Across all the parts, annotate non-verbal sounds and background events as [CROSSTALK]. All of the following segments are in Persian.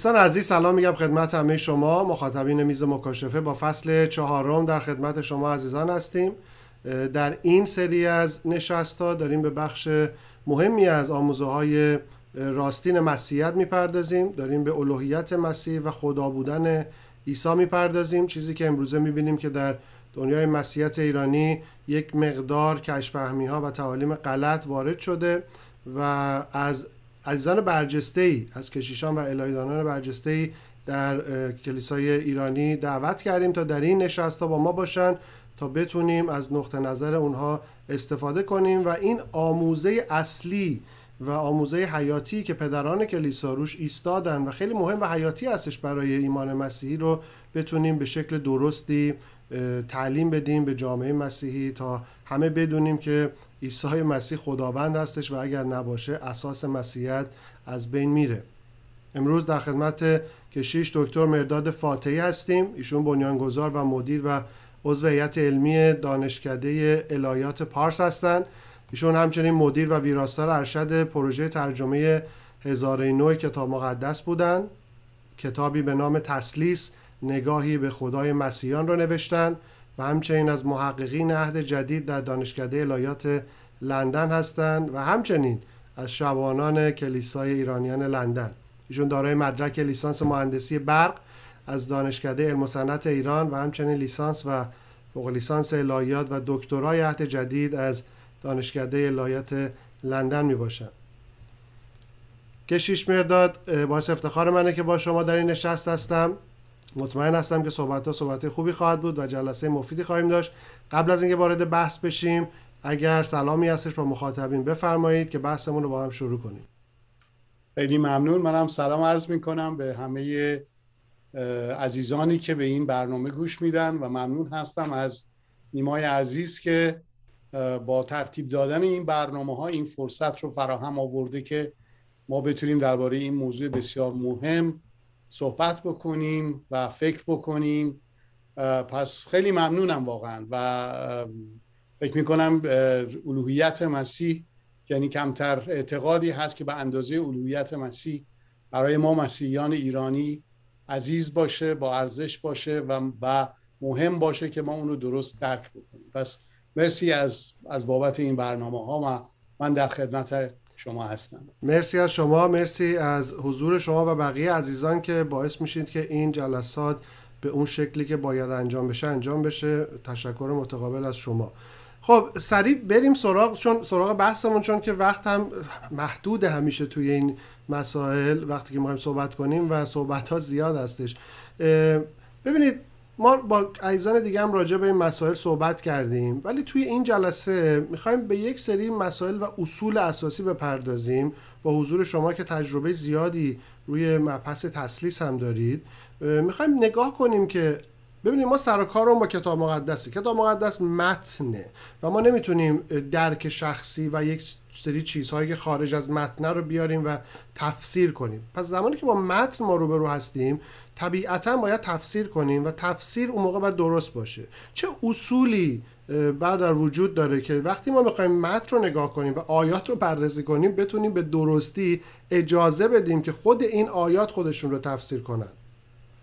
دوستان عزیز سلام میگم خدمت همه شما. مخاطبین میز مکاشفه با فصل چهارم در خدمت شما عزیزان هستیم. در این سری از نشست ها داریم به بخش مهمی از آموزه های راستین مسیحیت می‌پردازیم. داریم به الوهیت مسیح و خدا بودن عیسی می‌پردازیم. چیزی که امروزه می‌بینیم که در دنیای مسیحیت ایرانی یک مقدار کشفهمی ها و تعالیم غلط وارد شده و از عزیزان برجسته ای از کشیشان و الهیدانان برجسته ای در کلیسای ایرانی دعوت کردیم تا در این نشست ها با ما باشن تا بتونیم از نقطه نظر اونها استفاده کنیم و این آموزه اصلی و آموزه حیاتی که پدران کلیسا روش ایستادن و خیلی مهم و حیاتی هستش برای ایمان مسیحی رو بتونیم به شکل درستی تعلیم بدیم به جامعه مسیحی تا همه بدونیم که عیسی مسیح خداوند هستش و اگر نباشه اساس مسیحیت از بین میره. امروز در خدمت کشیش دکتر مرداد فاتحی هستیم. ایشون بنیانگذار و مدیر و عضو هیئت علمی دانشکده الهیات پارس هستند ایشون همچنین مدیر و ویراستار ارشد پروژه ترجمه هزاره نوع کتاب مقدس بودند کتابی به نام تسلیس نگاهی به خدای مسیحیان را نوشتن و همچنین از محققین عهد جدید در دانشکده الهیات لندن هستند و همچنین از شبانان کلیسای ایرانیان لندن. ایشون دارای مدرک لیسانس مهندسی برق از دانشکده علم و ایران و همچنین لیسانس و فوق لیسانس الهیات و دکترای عهد جدید از دانشکده الهیات لندن می باشن. کشیش مرداد باعث افتخار منه که با شما در این نشست هستم. مطمئن هستم که صحبت ها صحبت خوبی خواهد بود و جلسه مفیدی خواهیم داشت. قبل از اینکه وارد بحث بشیم اگر سلامی هستش با مخاطبین بفرمایید که بحثمون رو با هم شروع کنیم. خیلی ممنون. منم سلام عرض می کنم به همه عزیزانی که به این برنامه گوش میدن و ممنون هستم از نیمای عزیز که با ترتیب دادن این برنامه ها این فرصت رو فراهم آورده که ما بتونیم درباره این موضوع بسیار مهم صحبت بکنیم و فکر بکنیم. پس خیلی ممنونم واقعا و فکر می‌کنم الوهیت مسیح یعنی کمتر اعتقادی هست که به اندازه الوهیت مسیح برای ما مسیحیان ایرانی عزیز باشه با ارزش باشه و, و مهم باشه که ما اونو درست درک بکنیم. پس مرسی از از بابت این برنامه ها و من در خدمت شما هستم. مرسی از شما مرسی از حضور شما و بقیه عزیزان که باعث میشید که این جلسات به اون شکلی که باید انجام بشه انجام بشه. تشکر متقابل از شما. خب سریع بریم سراغ چون سراغ بحثمون چون که وقت هم محدود همیشه توی این مسائل وقتی که می‌خوایم صحبت کنیم و صحبت ها زیاد هستش. ببینید ما با عزیزان دیگه هم راجع به این مسائل صحبت کردیم. ولی توی این جلسه می‌خوایم به یک سری مسائل و اصول اساسی بپردازیم. با حضور شما که تجربه زیادی روی مبحث تسلیس هم دارید. می‌خوایم نگاه کنیم که ببینید ما سر کارمون با کتاب مقدسه کتاب مقدس متنه و ما نمی‌تونیم درک شخصی و یک سری چیزهایی که خارج از متن رو بیاریم و تفسیر کنیم. پس زمانی که با متن ما روبرو هستیم طبیعتا باید تفسیر کنیم و تفسیر اون موقع باید درست باشه. چه اصولی در وجود داره که وقتی ما می‌خوایم متن رو نگاه کنیم و آیات رو بررسی کنیم بتونیم به درستی اجازه بدیم که خود این آیات خودشون رو تفسیر کنن.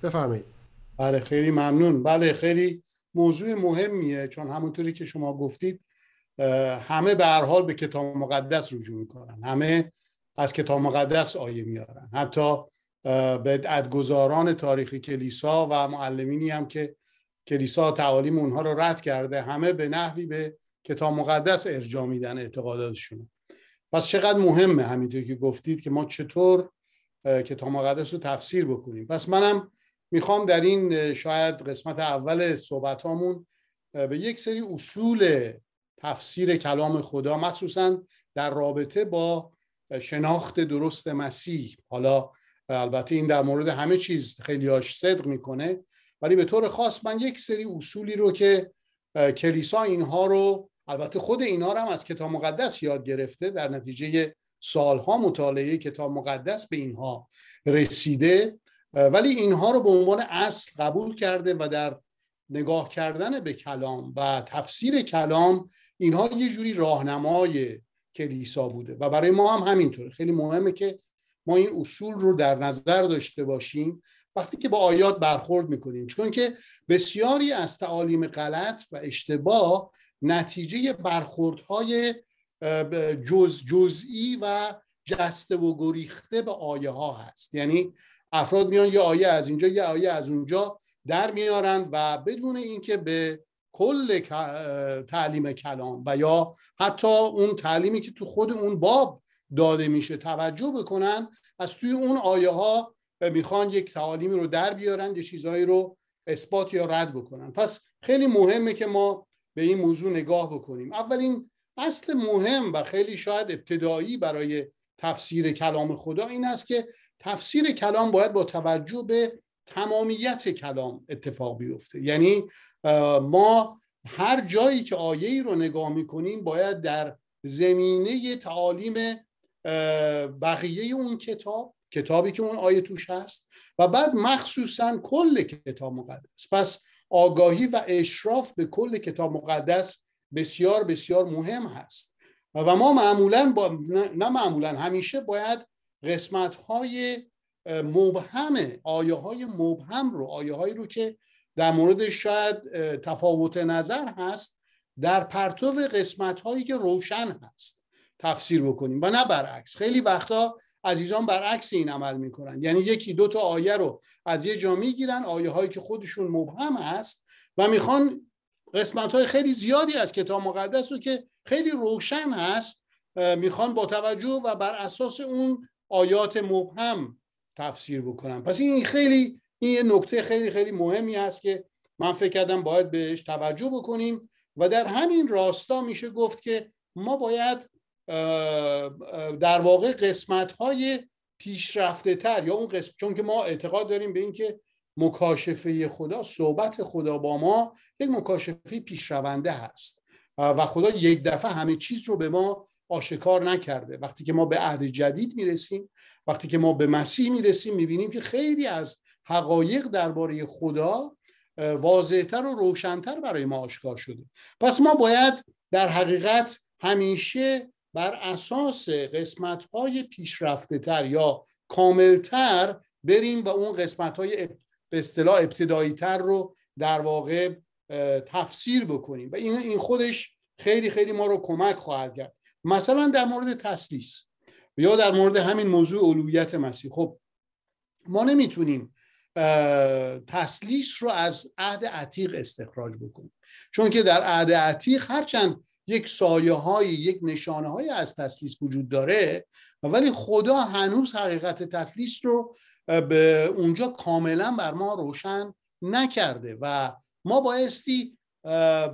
بفرمایید. بله خیلی ممنون. بله خیلی موضوع مهمیه چون همونطوری که شما گفتید همه به هر حال به کتاب مقدس رجوع می‌کنن. همه از کتاب مقدس آیه میارن. حتی به ادگذاران تاریخی کلیسا و معلمینی هم که کلیسا تعالیم اونها رو رد کرده همه به نحوی به کتاب مقدس ارجاع میدن اعتقاداتشون. پس چقدر مهمه همینطور که گفتید که ما چطور کتاب مقدس رو تفسیر بکنیم. پس منم می‌خوام در این شاید قسمت اول صحبت هامون به یک سری اصول تفسیر کلام خدا مخصوصا در رابطه با شناخت درست مسیح حالا البته این در مورد همه چیز خیلی هاش صدق می‌کنه. ولی به طور خاص من یک سری اصولی رو که کلیسا اینها رو البته خود اینها رو هم از کتاب مقدس یاد گرفته در نتیجه سالها مطالعه کتاب مقدس به اینها رسیده. ولی اینها رو به عنوان اصل قبول کرده و در نگاه کردن به کلام و تفسیر کلام اینها یه جوری راهنمای کلیسا بوده. و برای ما هم همینطوره. خیلی مهمه که ما این اصول رو در نظر داشته باشیم وقتی که با آیات برخورد می‌کنیم. چون که بسیاری از تعالیم غلط و اشتباه نتیجه برخوردهای جز جزئی و جسته و گریخته به آیه ها هست. یعنی افراد میان یه آیه از اینجا یه آیه از اونجا در میارن و بدون اینکه به کل تعلیم کلام و یا حتی اون تعلیمی که تو خود اون باب داده میشه توجه بکنن از توی اون آیه ها می‌خوان یک تعالیمی رو در بیارن یه چیزهایی رو اثبات یا رد بکنن. پس خیلی مهمه که ما به این موضوع نگاه بکنیم. اولین اصل مهم و خیلی شاید ابتدایی برای تفسیر کلام خدا این است که تفسیر کلام باید با توجه به تمامیت کلام اتفاق بیفته. یعنی ما هر جایی که آیه ای رو نگاه می‌کنیم باید در زمینه تعالیم بقیه اون کتاب کتابی که اون آیه توش هست و بعد مخصوصا کل کتاب مقدس. پس آگاهی و اشراف به کل کتاب مقدس بسیار بسیار مهم هست. و ما معمولا با نه معمولا همیشه باید قسمت های مبهم آیه های مبهم رو آیه هایی رو که در مورد شاید تفاوت نظر هست در پرتو قسمت هایی که روشن هست. تفسیر بکنیم. و نه برعکس. خیلی وقتا عزیزان برعکس این عمل می‌کنن. یعنی یکی دو تا آیه رو از یه جا می‌گیرن آیه هایی که خودشون مبهم هست و می‌خوان قسمت های خیلی زیادی از کتاب مقدس رو که خیلی روشن هست می‌خوان با توجه و بر اساس اون آیات مبهم تفسیر بکنن. پس این خیلی این یه نکته خیلی خیلی مهمی هست که من فکر کردم باید بهش توجه بکنیم. و در همین راستا میشه گفت که ما باید در واقع قسمت های پیشرفته تر یا اون قسم چون که ما اعتقاد داریم به اینکه مکاشفه خدا صحبت خدا با ما یک مکاشفه پیشرونده هست. و خدا یک دفعه همه چیز رو به ما آشکار نکرده. وقتی که ما به عهد جدید می‌رسیم وقتی که ما به مسیح می‌رسیم می‌بینیم که خیلی از حقایق درباره خدا واضحتر و روشنتر برای ما آشکار شده. پس ما باید در حقیقت همیشه بر اساس قسمت های پیشرفته تر یا کاملتر بریم و اون قسمت های به اصطلاح ابتدایی تر رو در واقع تفسیر بکنیم. و این خودش خیلی خیلی ما رو کمک خواهد کرد. مثلا در مورد تسلیس یا در مورد همین موضوع علویت مسیح. خب ما نمی‌تونیم تسلیس رو از عهد عتیق استخراج بکنیم. چون که در عهد عتیق هرچند یک سایه های یک نشانه های از تسلیس وجود داره ولی خدا هنوز حقیقت تسلیس رو به اونجا کاملا بر ما روشن نکرده و ما بایستی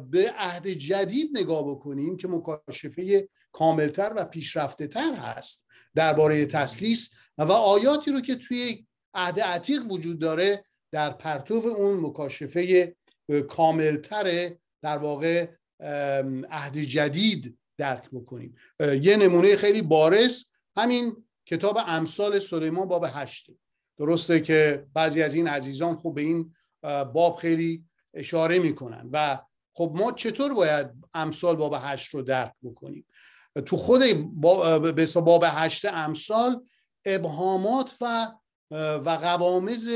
به عهد جدید نگاه بکنیم که مکاشفه کاملتر و پیشرفته تر هست درباره تسلیس و آیاتی رو که توی عهد عتیق وجود داره در پرتو اون مکاشفه کاملتر در واقع عهد جدید درک بکنیم. یه نمونه خیلی بارز همین کتاب امثال سلیمان باب هشته درسته که بعضی از این عزیزان خب به این باب خیلی اشاره می‌کنن و خب ما چطور باید امثال باب هشت رو درک بکنیم؟ تو خود به باب هشت امثال ابهامات و و قوامز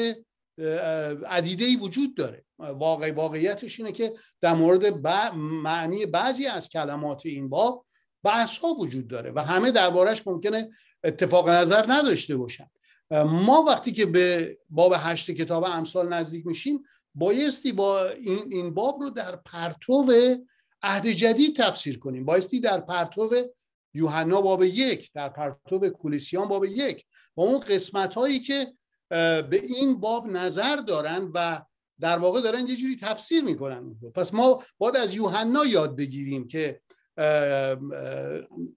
عدیده وجود داره. واقع واقعیتش اینه که در مورد معنی بعضی از کلمات این باب بحث ها وجود داره و همه دربارش ممکنه اتفاق نظر نداشته باشن. ما وقتی که به باب هشت کتاب امثال نزدیک میشیم بایستی با این, این باب رو در پرتو عهد جدید تفسیر کنیم. بایستی در پرتو یوحنا باب یک در پرتو کلیسیان باب یک با اون قسمت هایی که به این باب نظر دارن و در واقع دارن یه جوری تفسیر می‌کنن. پس ما باید از یوحنا یاد بگیریم که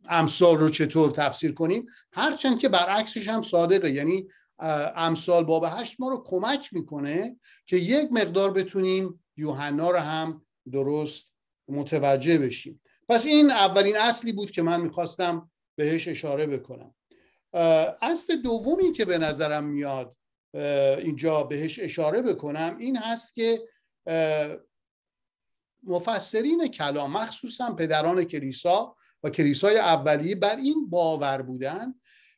امثال رو چطور تفسیر کنیم. هرچند که برعکسش هم صادقه. یعنی امثال باب هشت ما رو کمک می‌کنه که یک مقدار بتونیم یوحنا رو هم درست متوجه بشیم. پس این اولین اصلی بود که من می‌خواستم بهش اشاره بکنم. اصل دومی که به نظرم میاد اینجا بهش اشاره بکنم. این هست که مفسرین کلام مخصوصا پدران کلیسا و کلیسای اولیه بر این باور بودن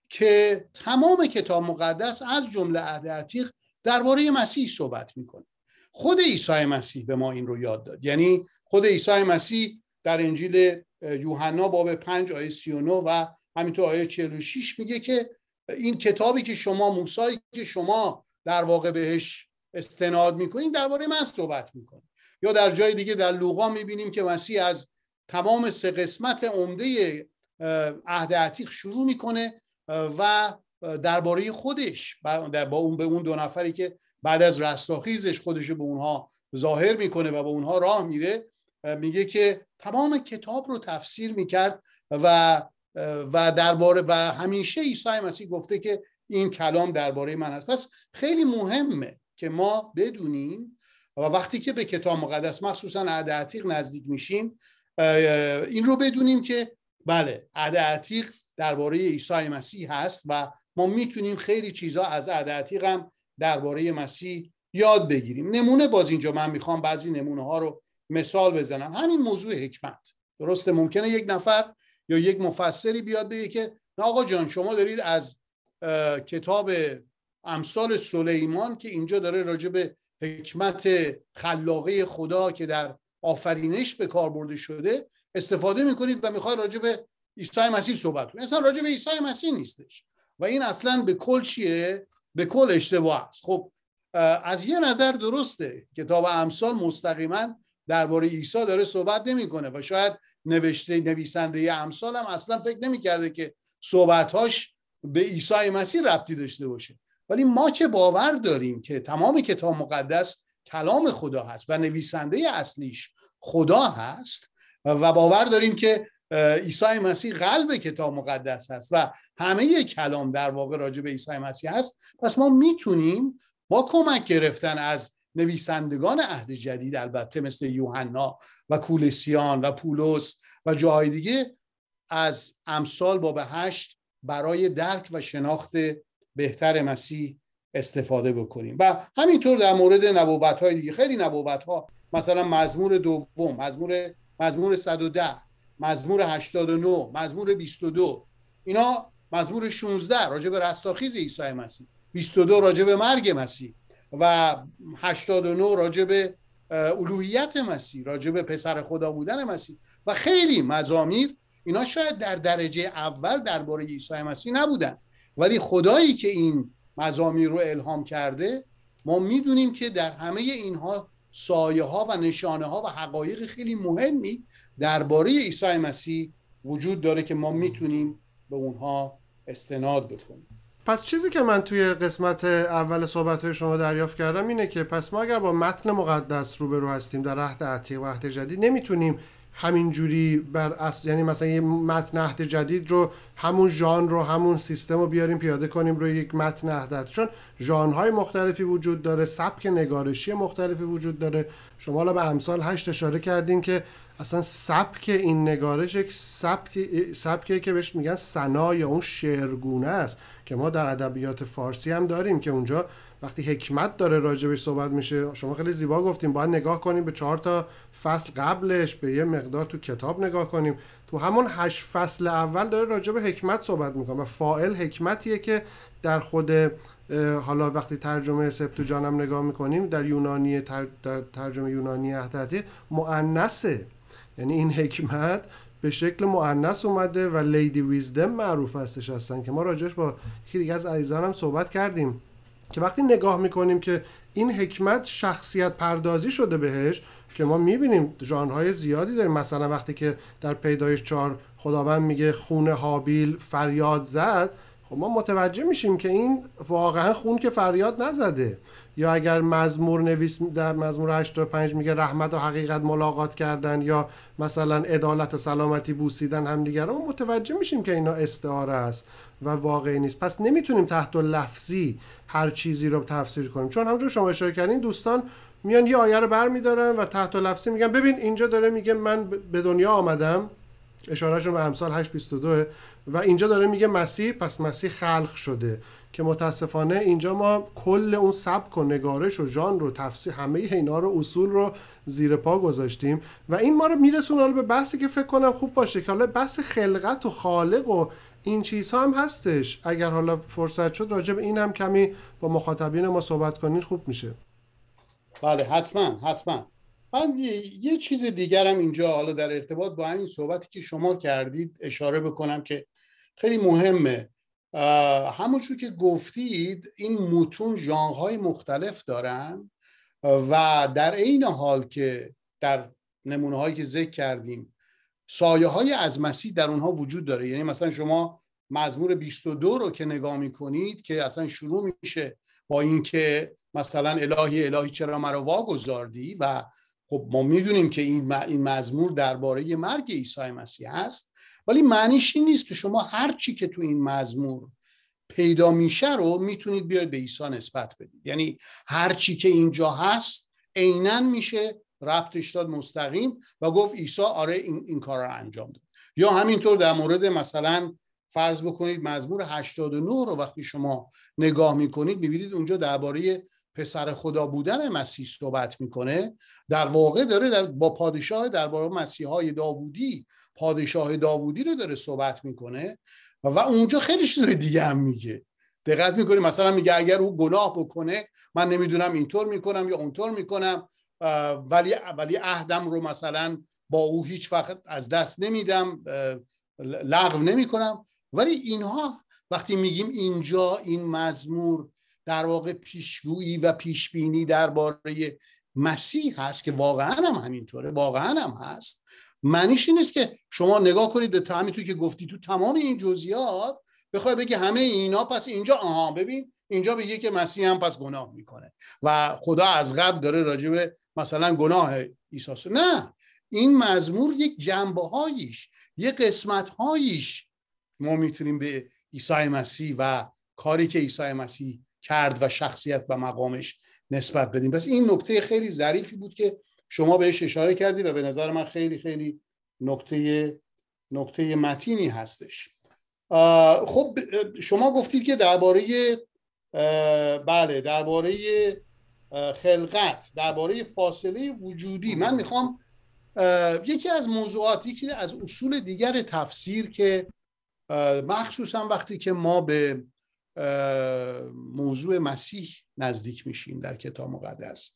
که تمام کتاب مقدس از جمله عهد عتیق درباره مسیح صحبت می‌کنه. خود عیسی مسیح به ما این رو یاد داد. یعنی خود عیسی مسیح در انجیل یوحنا باب 5 آیه 39 و همینطور آیه 46 میگه که این کتابی که شما موسایی که شما در واقع بهش استناد می‌کنین درباره من صحبت می‌کنه. یا در جای دیگه در لوقا می‌بینیم که مسیح از تمام سه قسمت عمده عهد عتیق شروع می‌کنه و درباره خودش با اون به اون دو نفری که بعد از رستاخیزش خودش به اونها ظاهر می‌کنه و به اونها راه میره میگه که تمام کتاب رو تفسیر می‌کرد و و درباره و همیشه عیسی مسیح گفته که این کلام درباره من هست. پس خیلی مهمه که ما بدونیم و وقتی که به کتاب مقدس مخصوصا عهد عتیق نزدیک میشیم این رو بدونیم که بله عهد عتیق درباره عیسی مسیح هست و ما می‌تونیم خیلی چیزا از عهد عتیق هم درباره مسیح یاد بگیریم. نمونه باز اینجا من می‌خوام بعضی نمونه ها رو مثال بزنم. همین موضوع حکمت. درسته؟ ممکنه یک نفر یا یک مفسری بیاد بگه که نه آقا جان شما دارید از کتاب امثال سلیمان که اینجا داره راجع به حکمت خلاقه خدا که در آفرینش به کار برده شده استفاده می‌کنید و می‌خواد راجع به عیسی مسیح صحبت کنید. اصلا راجع به عیسی مسیح نیستش. و این اصلا به کل چیه؟ به کل اشتباه است. خب از یه نظر درسته. کتاب امثال مستقیما درباره عیسی داره صحبت نمی‌کنه و شاید نوشته نویسنده امثال هم اصلا فکر نمی‌کرده که صحبتهاش به عیسی مسیح ربطی داشته باشه. ولی ما چه باور داریم که تمام کتاب مقدس کلام خدا هست و نویسنده اصلیش خدا هست و باور داریم که عیسی مسیح قلب کتاب مقدس هست و همه کلام در واقع راجع به عیسی مسیح هست. پس ما می‌تونیم با کمک گرفتن از نویسندگان عهد جدید البته مثل یوحنا و کولسیان و پولس و جاهای دیگه از امثال باب هشت برای درک و شناخت بهتر مسیح استفاده بکنیم. و همینطور در مورد نبوت های دیگه خیلی نبوت ها مثلا مزمور دوم مزمور مزمور 110 مزمور 89 مزمور 22 اینا مزمور 16 راجع به رستاخیز عیسی مسیح 22 راجع به مرگ مسیح. و 89 راجع به الوهیت مسیح راجع به پسر خدا بودن مسیح. و خیلی مزامیر اینا شاید در درجه اول درباره عیسی مسیح نبودن. ولی خدایی که این مزامیر رو الهام کرده ما می‌دونیم که در همه اینها سایه ها و نشانه ها و حقایق خیلی مهمی درباره عیسی مسیح وجود داره که ما می‌تونیم به اونها استناد بکنیم. پس چیزی که من توی قسمت اول صحبت شما دریافت کردم اینه که پس ما اگر با متن مقدس روبرو هستیم در عهد عتیق و عهد جدید نمی‌تونیم همینجوری بر اصل یعنی مثلا یه متن عهد جدید رو همون ژان رو همون سیستم رو بیاریم پیاده کنیم روی یک متن عهد چون ژانرهای مختلفی وجود داره سبک نگارشی مختلفی وجود داره. شما حالا به امثال هشت اشاره کردین که اصلا سبک این نگارش یک سبکی که بهش میگن سنا یا اون شعرگونه است که ما در ادبیات فارسی هم داریم که اونجا وقتی حکمت داره راجبش صحبت میشه شما خیلی زیبا گفتیم باید نگاه کنیم به چهار تا فصل قبلش به یه مقدار تو کتاب نگاه کنیم. تو همون هشت فصل اول داره راجب حکمت صحبت می‌کنه و فائل حکمتیه که در خود حالا وقتی ترجمه سپتوجانم نگاه می‌کنیم در یونانی در ترجمه یونانی اهدتی مؤنثه. یعنی این حکمت به شکل مؤنث اومده و لیدی ویزدم معروف هستش هستن که ما راجعش با یکی دیگه از عزیزانم صحبت کردیم. که وقتی نگاه می‌کنیم که این حکمت شخصیت پردازی شده بهش که ما می‌بینیم ژانرهای زیادی داریم. مثلا وقتی که در پیدایش چهار خداوند میگه خون حابیل فریاد زد خب ما متوجه میشیم که این واقعا خون که فریاد نزده. یا اگر مزمور نویس در مزمور 85 میگه رحمت و حقیقت ملاقات کردن یا مثلا عدالت و سلامتی بوسیدن همدیگر ما متوجه میشیم که اینا استعاره است و واقعی نیست. پس نمی‌تونیم تحت لفظی هر چیزی رو تفسیر کنیم. چون همونجور شما اشاره کردین دوستان میان یه آیه رو برمیدارن و تحت لفظی میگن. ببین اینجا داره میگه من به دنیا آمدم. اشارهشون به امثال 822 و اینجا داره میگه مسیح پس مسیح خلق شده. که متاسفانه اینجا ما کل اون سبک و نگارش و ژان رو تفسیر همه اینا رو اصول رو زیر پا گذاشتیم و این ما رو میرسونه به بحثی که فکر کنم خوب باشه که حالا بحث خلقت و خالق و این چیزها هم هستش. اگر حالا فرصت شد راجع به این هم کمی با مخاطبین ما صحبت کنید خوب میشه. بله حتما حتما. من یه چیز دیگرم اینجا حالا در ارتباط با همین صحبتی که شما کردید اشاره بکنم که خیلی مهمه. همونجور که گفتید این متون ژانرهای مختلف دارن و در عین حال که در نمونه هایی که ذکر کردیم سایه های از مسیح در اونها وجود داره. یعنی مثلا شما مزمور 22 رو که نگاه می‌کنید که اصلا شروع میشه با اینکه مثلا الهی الهی چرا مرا واگذاردی؟ و خب ما می‌دونیم که این این مزمور درباره مرگ عیسی مسیح است ولی معنیش این نیست که شما هر چی که تو این مزمور پیدا میشه رو می‌تونید بیاید به عیسی نسبت بدید. یعنی هر چی که اینجا هست عینا میشه ربطش داد مستقیم و گفت عیسی آره این, این کار رو انجام داد. یا همینطور در مورد مثلا فرض بکنید مزمور 89 رو وقتی شما نگاه می‌کنید می‌بینید اونجا درباره پسر خدا بودن مسیح صحبت می‌کنه در واقع داره در با پادشاه درباره مسیح های داوودی پادشاه داوودی رو داره صحبت می‌کنه و اونجا خیلی چیزای دیگه هم میگه. دقت می‌کنی؟ مثلا میگه اگر او گناه بکنه من نمی‌دونم اینطور می‌کنم یا اونطور می‌کنم ولی ولی عهدم رو مثلا با او هیچ وقت از دست نمیدم لغو نمی‌کنم. ولی اینها وقتی میگیم اینجا این مزمور در واقع پیشگویی و پیشبینی درباره مسیح هست که واقعا هم همینطوره واقعا هم هست. معنیش این نیست که شما نگاه کنید به همینطور که گفتی تو تمام این جزئیات بخوای بگی همه اینا پس اینجا آها ببین اینجا بگی که مسیح هم پس گناه می‌کنه و خدا از قبل داره راجع مثلا گناه عیسی نه این مزمور یک جنبه هاییش یک قسمت هاییش ما می‌تونیم به عیسی مسیح و کاری که عیسی مسیح کرد و شخصیت و مقامش نسبت بدیم. پس این نکته خیلی ظریفی بود که شما بهش اشاره کردید و به نظر من خیلی خیلی نکته نکته متینی هستش. خب شما گفتید که درباره بله درباره خلقت درباره فاصله وجودی من می‌خوام یکی از موضوعاتی که از اصول دیگر تفسیر که مخصوصا وقتی که ما به موضوع مسیح نزدیک میشیم در کتاب مقدس.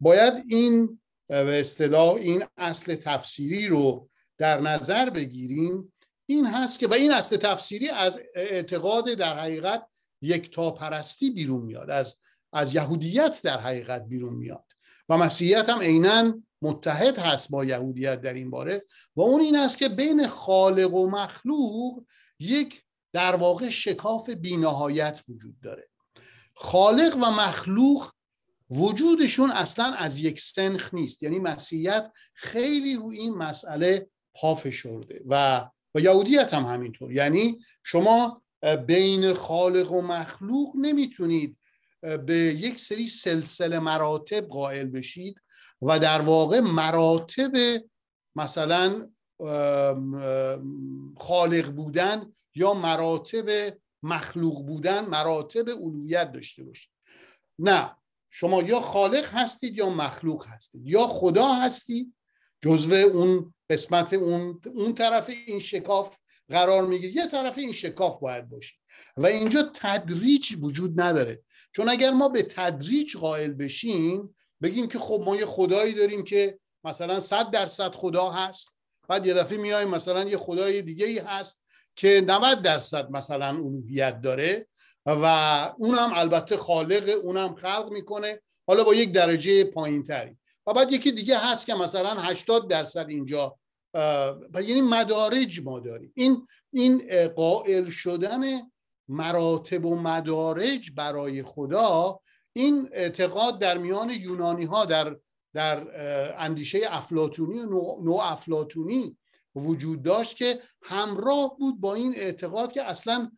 باید این به اصطلاح این اصل تفسیری رو در نظر بگیریم. این هست که و این اصل تفسیری از اعتقاد در حقیقت یک تا پرستی بیرون میاد از از یهودیت در حقیقت بیرون میاد. و مسیحیت هم عینا متحد هست با یهودیت در این باره. و اون این است که بین خالق و مخلوق یک در واقع شکاف بینهایت وجود داره. خالق و مخلوق وجودشون اصلا از یک سنخ نیست. یعنی مسیحیت خیلی رو این مسئله پا فشرده. و و یهودیت هم همینطور. یعنی شما بین خالق و مخلوق نمی‌تونید به یک سری سلسله مراتب قائل بشید و در واقع مراتب مثلا خالق بودن یا مراتب مخلوق بودن مراتب الوهیت داشته باشید. نه شما یا خالق هستید یا مخلوق هستید. یا خدا هستید جزو اون قسمت اون اون طرف این شکاف قرار می‌گیره یه طرف این شکاف باید باشه و اینجا تدریج وجود نداره. چون اگر ما به تدریج قائل بشیم بگیم که خب ما یه خدایی داریم که مثلا صد درصد خدا هست بعد یه دفعه میایم مثلا یه خدای دیگه ای هست که 90 درصد مثلا الوهیت داره و اونم البته خالق اونم خلق می‌کنه. حالا با یک درجه پایین تری و بعد یکی دیگه هست که مثلا 80 درصد اینجا و یعنی مدارج ما داریم. این این قائل شدن مراتب و مدارج برای خدا این اعتقاد در میان یونانی ها در در اندیشه افلاتونی و نوع افلاتونی وجود داشت که همراه بود با این اعتقاد که اصلا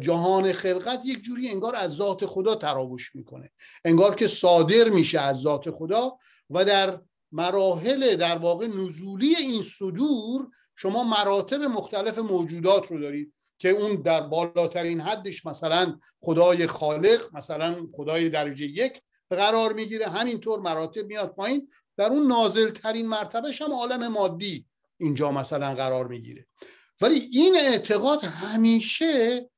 جهان خلقت یک جوری انگار از ذات خدا تراوش می‌کنه. انگار که صادر میشه از ذات خدا و در مراحل در واقع نزولی این صدور شما مراتب مختلف موجودات رو دارید که اون در بالاترین حدش مثلا خدای خالق مثلا خدای درجه یک قرار می‌گیره. همینطور مراتب میاد پایین. در اون نازل ترین مرتبهش هم عالم مادی اینجا مثلا قرار می‌گیره. ولی این اعتقاد همیشه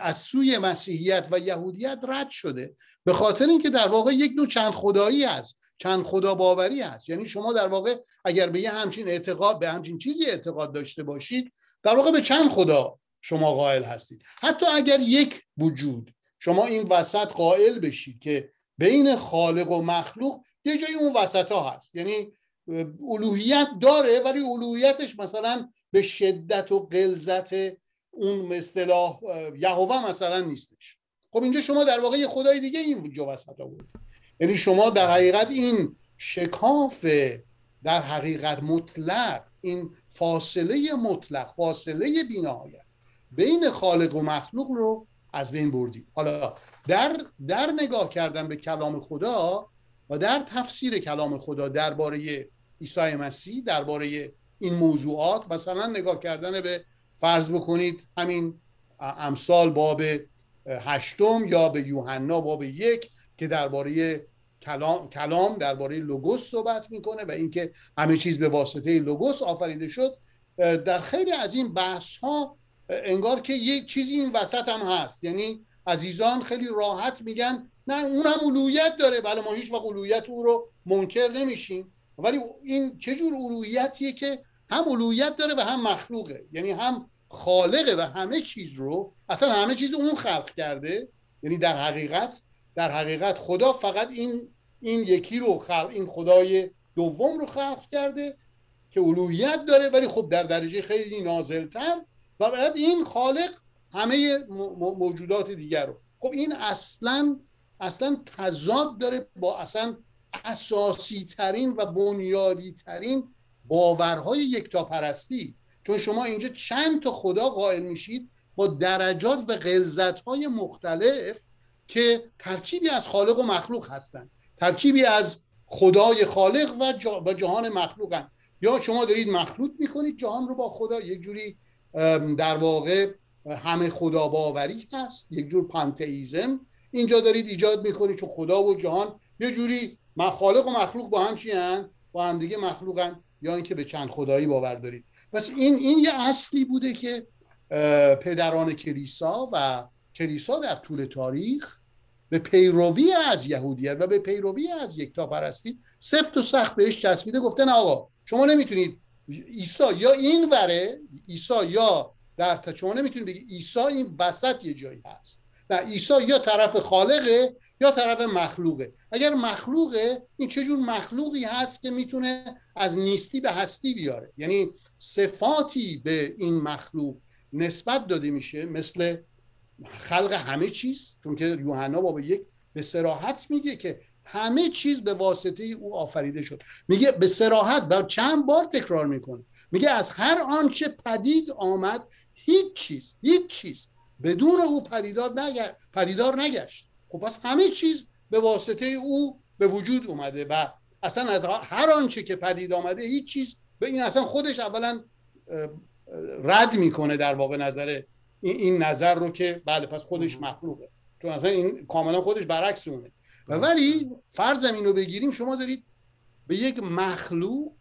از سوی مسیحیت و یهودیت رد شده. به خاطر اینکه در واقع یک نوع چند خدایی است چند خدا باوری هست. یعنی شما در واقع اگر به یه همچین اعتقاد به همچین چیزی اعتقاد داشته باشید در واقع به چند خدا شما قائل هستید. حتی اگر یک وجود شما این وسط قائل بشید که بین خالق و مخلوق یه جایی اون وسط ها هست. یعنی الوهیت داره ولی الوهیتش مثلا به شدت و غلظت اون اصطلاح یهوه مثلا نیستش. خب اینجا شما در واقع یه خدای دیگه این جو وسط آورد یعنی شما در حقیقت این شکاف در حقیقت مطلق این فاصله مطلق فاصله بینهایت بین خالق و مخلوق رو از بین بردید حالا در در نگاه کردن به کلام خدا و در تفسیر کلام خدا درباره عیسی مسیح درباره این موضوعات مثلا نگاه کردن به فرض بکنید همین امثال باب هشتم یا به یوحنا باب یک که درباره کلام کلام درباره لوگوس صحبت می‌کنه و اینکه همه چیز به واسطه لوگوس آفریده شد. در خیلی از این بحث ها انگار که یک چیزی این وسط هم هست. یعنی عزیزان خیلی راحت میگن نه اون هم علویت داره. بله ما هیچ وقت علویت او رو منکر نمیشیم. ولی این چه جور علویتیه که هم علویت داره و هم مخلوقه. یعنی هم خالقه و همه چیز رو اصلا همه چیز اون خلق کرده. یعنی در حقیقت در حقیقت خدا فقط این این یکی رو خلق این خدای دوم رو خلق کرده که الوهیت داره. ولی خب در درجه خیلی نازلتر و بعد این خالق همه موجودات دیگر رو. خب این اصلا اصلا تضاد داره با اصلا اساسی ترین و بنیادی ترین باورهای یکتاپرستی. چون شما اینجا چند تا خدا قائل میشید با درجات و غلظت های مختلف که ترکیبی از خالق و مخلوق هستند ترکیبی از خدای خالق و, و جهان مخلوق یا شما دارید مخلوط می‌کنید جهان رو با خدا. یک جوری در واقع همه خدا باوری هست. یک جور پانتئیزم اینجا دارید ایجاد می‌کنید چون خدا و جهان یه جوری خالق و مخلوق با هم چی هن؟ با هم دیگه مخلوقن یا اینکه به چند خدایی باور دارید پس این این یه اصلی بوده که پدران کلیسا و کلیسا در طول تاریخ به پیروی از یهودیت و به پیروی از یکتاپرستی سفت و سخت بهش چسبیده گفتن آقا شما نمی‌تونید عیسی یا این وره عیسی یا در شما نمی‌تونید بگید عیسی این وسط یه جایی هست نه عیسی یا طرف خالقه یا طرف مخلوقه. اگر مخلوقه این چه جور مخلوقی هست که می‌تونه از نیستی به هستی بیاره؟ یعنی صفاتی به این مخلوق نسبت داده میشه مثل خلق همه چیز چون که یوحنا باب یک به سراحت میگه که همه چیز به واسطه او آفریده شد. میگه به سراحت و چند بار تکرار می‌کنه. میگه از هر آنچه پدید آمد هیچ چیز هیچ چیز بدون او پدیدار, پدیدار نگشت. خب پس همه چیز به واسطه او به وجود اومده و اصلا از هر آنچه که پدید آمده هیچ چیز به این اصلا خودش اولا رد می‌کنه در واقع نظر این نظر رو که بله پس خودش مخلوقه چون اصلا این کاملا خودش برعکس اونه. ولی فرضم اینو بگیریم شما دارید به یک مخلوق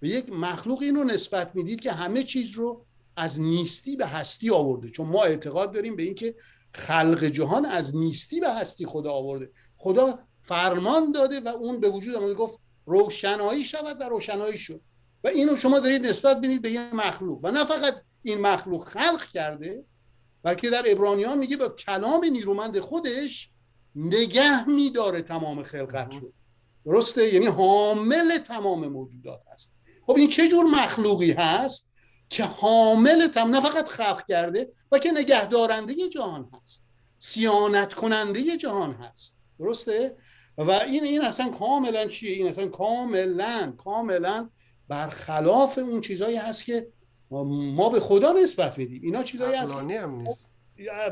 به یک مخلوق اینو نسبت می‌دید که همه چیز رو از نیستی به هستی آورده. چون ما اعتقاد داریم به اینکه خلق جهان از نیستی به هستی خدا آورده. خدا فرمان داده و اون به وجود آمده گفت روشنایی شود و روشنایی شد. و اینو شما دارید نسبت بدید به یه مخلوق. و نه فقط این مخلوق خلق کرده بلکه در ابرانیان میگه با کلام نیرومند خودش نگه میداره تمام خلقت رو. درسته؟ یعنی حامل تمام موجودات هست. خب این چه جور مخلوقی هست؟ که حامل تم نه فقط خلق کرده و که نگهدارنده جهان هست. سیانت کننده جهان هست. درسته؟ و این این اصلا کاملا چیه؟ این اصلا کاملا کاملا برخلاف اون چیزایی هست که ما به خدا نسبت میدیم. اینا چیزایی هست هم نیست.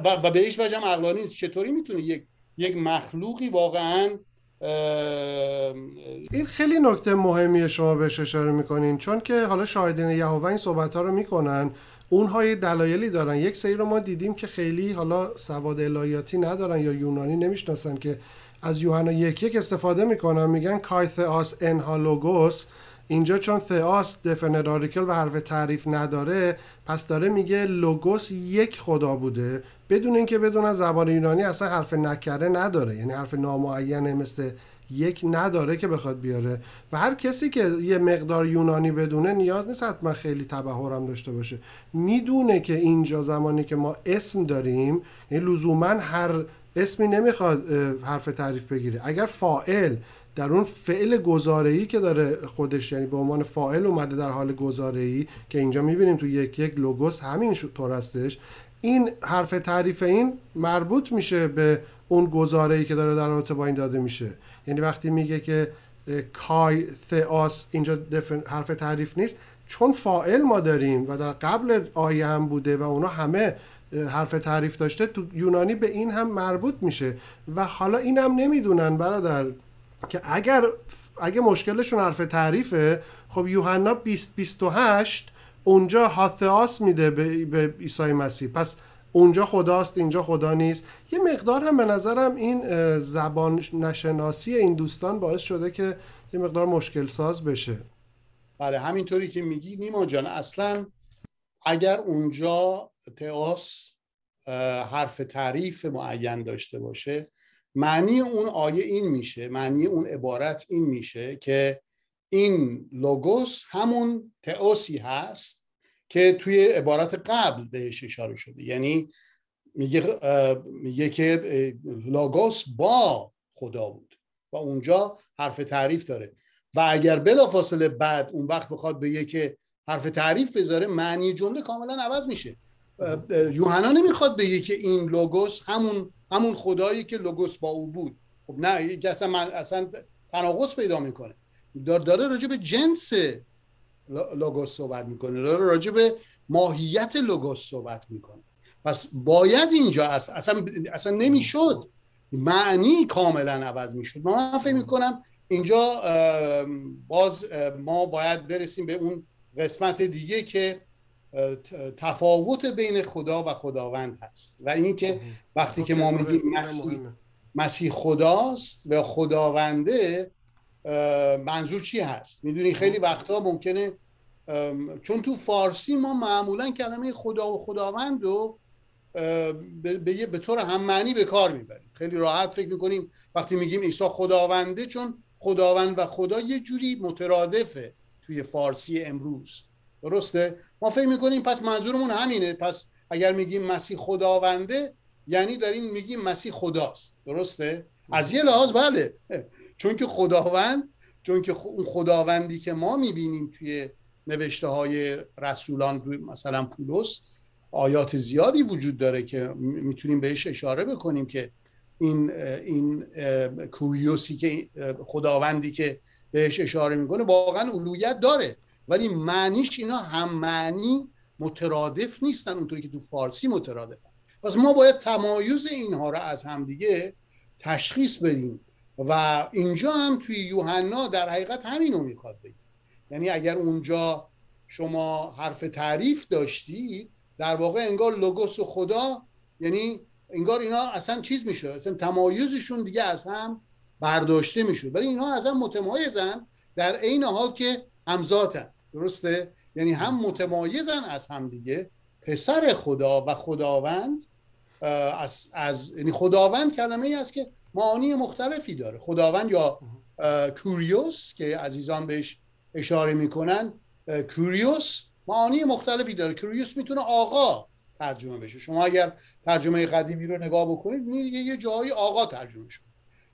و, و به هیچ وجه عقلانی نیست. چطوری می‌تونه یک یک مخلوقی واقعا این خیلی نکته مهمیه شما بهش اشاره می‌کنین چون که حالا شاهدین یهوه این صحبت ها رو می‌کنن اونها یه دلایلی دارن. یک سری رو ما دیدیم که خیلی حالا سواد الهیاتی ندارن یا یونانی نمی‌شناسن که از یوحنا یک یک استفاده می‌کنن. میگن کایث آس انها لوگوس. اینجا چون ثئاس دفنت آرتیکل و حرف تعریف نداره پس داره میگه لوگوس یک خدا بوده. بدون اینکه بدون از زبان یونانی اصلا حرف نکره نداره. یعنی حرف نامعینه مثل یک نداره که بخواد بیاره. و هر کسی که یه مقدار یونانی بدونه نیاز نیست حتما خیلی تبهرم داشته باشه. می‌دونه که اینجا زمانی که ما اسم داریم یعنی لزوما هر اسمی نمی‌خواد حرف تعریف بگیره. اگر فائل در اون فعل گزاره‌ای که داره خودش یعنی به عنوان فاعل اومده در حال گزاره‌ای که اینجا می‌بینیم تو یک یک لوگوس همین طور هستش. این حرف تعریف این مربوط میشه به اون گزاره‌ای که داره در رابطه با این داده میشه. یعنی وقتی میگه که کای ثئاس اینجا حرف تعریف نیست چون فائل ما داریم و در قبل آیه هم بوده و اونا همه حرف تعریف داشته تو یونانی به این هم مربوط میشه. و حالا این هم نمی‌دونن برادر که اگر اگه مشکلشون حرف تعریفه خب یوحنا 20 28 اونجا هاثئاس میده به, به عیسی مسیح. پس اونجا خداست اینجا خدا نیست. یه مقدار هم به نظرم این زبان نشناسی این دوستان باعث شده که یه مقدار مشکل ساز بشه. بله همینطوری که میگی نیما جان اصلا اگر اونجا تئاس حرف تعریف معین داشته باشه معنی اون آیه این میشه معنی اون عبارت این میشه که این لوگوس همون تئوسی هست که توی عبارت قبل بهش اشاره شده. یعنی میگه میگه که لوگوس با خدا بود و اونجا حرف تعریف داره. و اگر بلافاصله بعد اون وقت بخواد به که حرف تعریف بذاره معنی جمله کاملا عوض میشه. یوحنا نمی‌خواد بگه که این لوگوس همون همون خدایی که لوگوس با او بود. خب نه اصلا من اصلا تناقض پیدا می‌کنه. داره راجع به جنس لوگوس صحبت می‌کنه. داره راجع به ماهیت لوگوس صحبت می‌کنه. پس باید اینجا اصلا اصلا نمی‌شد. معنی کاملا عوض می‌شد. من فکر می‌کنم اینجا باز ما باید برسیم به اون قسمت دیگه که تفاوت بین خدا و خداوند هست. و اینکه وقتی که ما میگیم مسیح, مسیح خداست و خداونده منظور چی هست؟ می‌دونی خیلی وقتا ممکنه چون تو فارسی ما معمولا کلمه خدا و خداوند رو به, به طور هم معنی به کار می‌بریم. خیلی راحت فکر می‌کنیم وقتی میگیم عیسی خداونده چون خداوند و خدا یه جوری مترادفه توی فارسی امروز. درسته؟ ما فکر می‌کنیم پس منظورمون همینه. پس اگر میگیم مسیح خداونده یعنی داریم میگیم مسیح خداست. درسته؟ از یه لحاظ بله. [LAUGHS] چون که خداوند چون که اون خداوندی که ما می‌بینیم توی نوشته های رسولان مثلا پولس آیات زیادی وجود داره که می‌تونیم بهش اشاره بکنیم که این این کوریوسی که خداوندی که بهش اشاره می‌کنه واقعا علویت داره. ولی معنیش اینا هم معنی مترادف نیستن اونطوری که تو فارسی مترادفن. پس ما باید تمایز اینها را از همدیگه تشخیص بدیم و اینجا هم توی یوحنا در حقیقت همینو می‌خواد بگیم یعنی اگر اونجا شما حرف تعریف داشتید در واقع انگار لوگوس و خدا یعنی انگار اینا اصلا چیز میشه اصلا تمایزشون دیگه از هم برداشته میشه ولی اینها از هم متمایزن در عین حال که همزاتن درسته؟ یعنی هم متمایزن از هم دیگه. پسر خدا و خداوند از, از یعنی خداوند کلمه ای است که معانی مختلفی داره. خداوند یا کوریوس که عزیزان بهش اشاره می‌کنن کوریوس معانی مختلفی داره. کوریوس می‌تونه آقا ترجمه بشه. شما اگر ترجمه قدیمی رو نگاه بکنید می‌بینید یه جایی آقا ترجمه شده.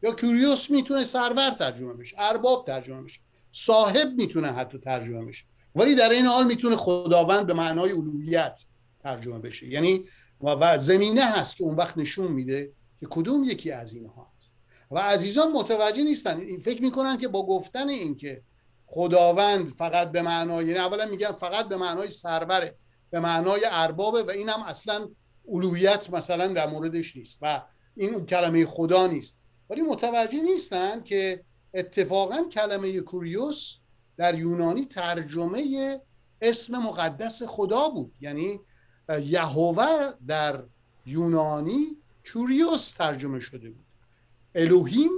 یا کوریوس می‌تونه سرور ترجمه بشه ارباب ترجمه بشه. صاحب می‌تونه حتی ترجمه بشه. ولی در این حال می‌تونه خداوند به معنای الوهیت ترجمه بشه. یعنی و زمینه هست که اون وقت نشون میده که کدوم یکی از اینها هست. و عزیزان متوجه نیستن. این فکر می‌کنن که با گفتن این که خداوند فقط به معنای یعنی اولا میگن فقط به معنای سروره به معنای اربابه و این هم اصلا الوهیت مثلا در موردش نیست. و این کلمه خدا نیست. ولی متوجه نیستن که اتفاقا کلمه کوریوس در یونانی ترجمه اسم مقدس خدا بود. یعنی یهوه در یونانی کوریوس ترجمه شده بود. الوهیم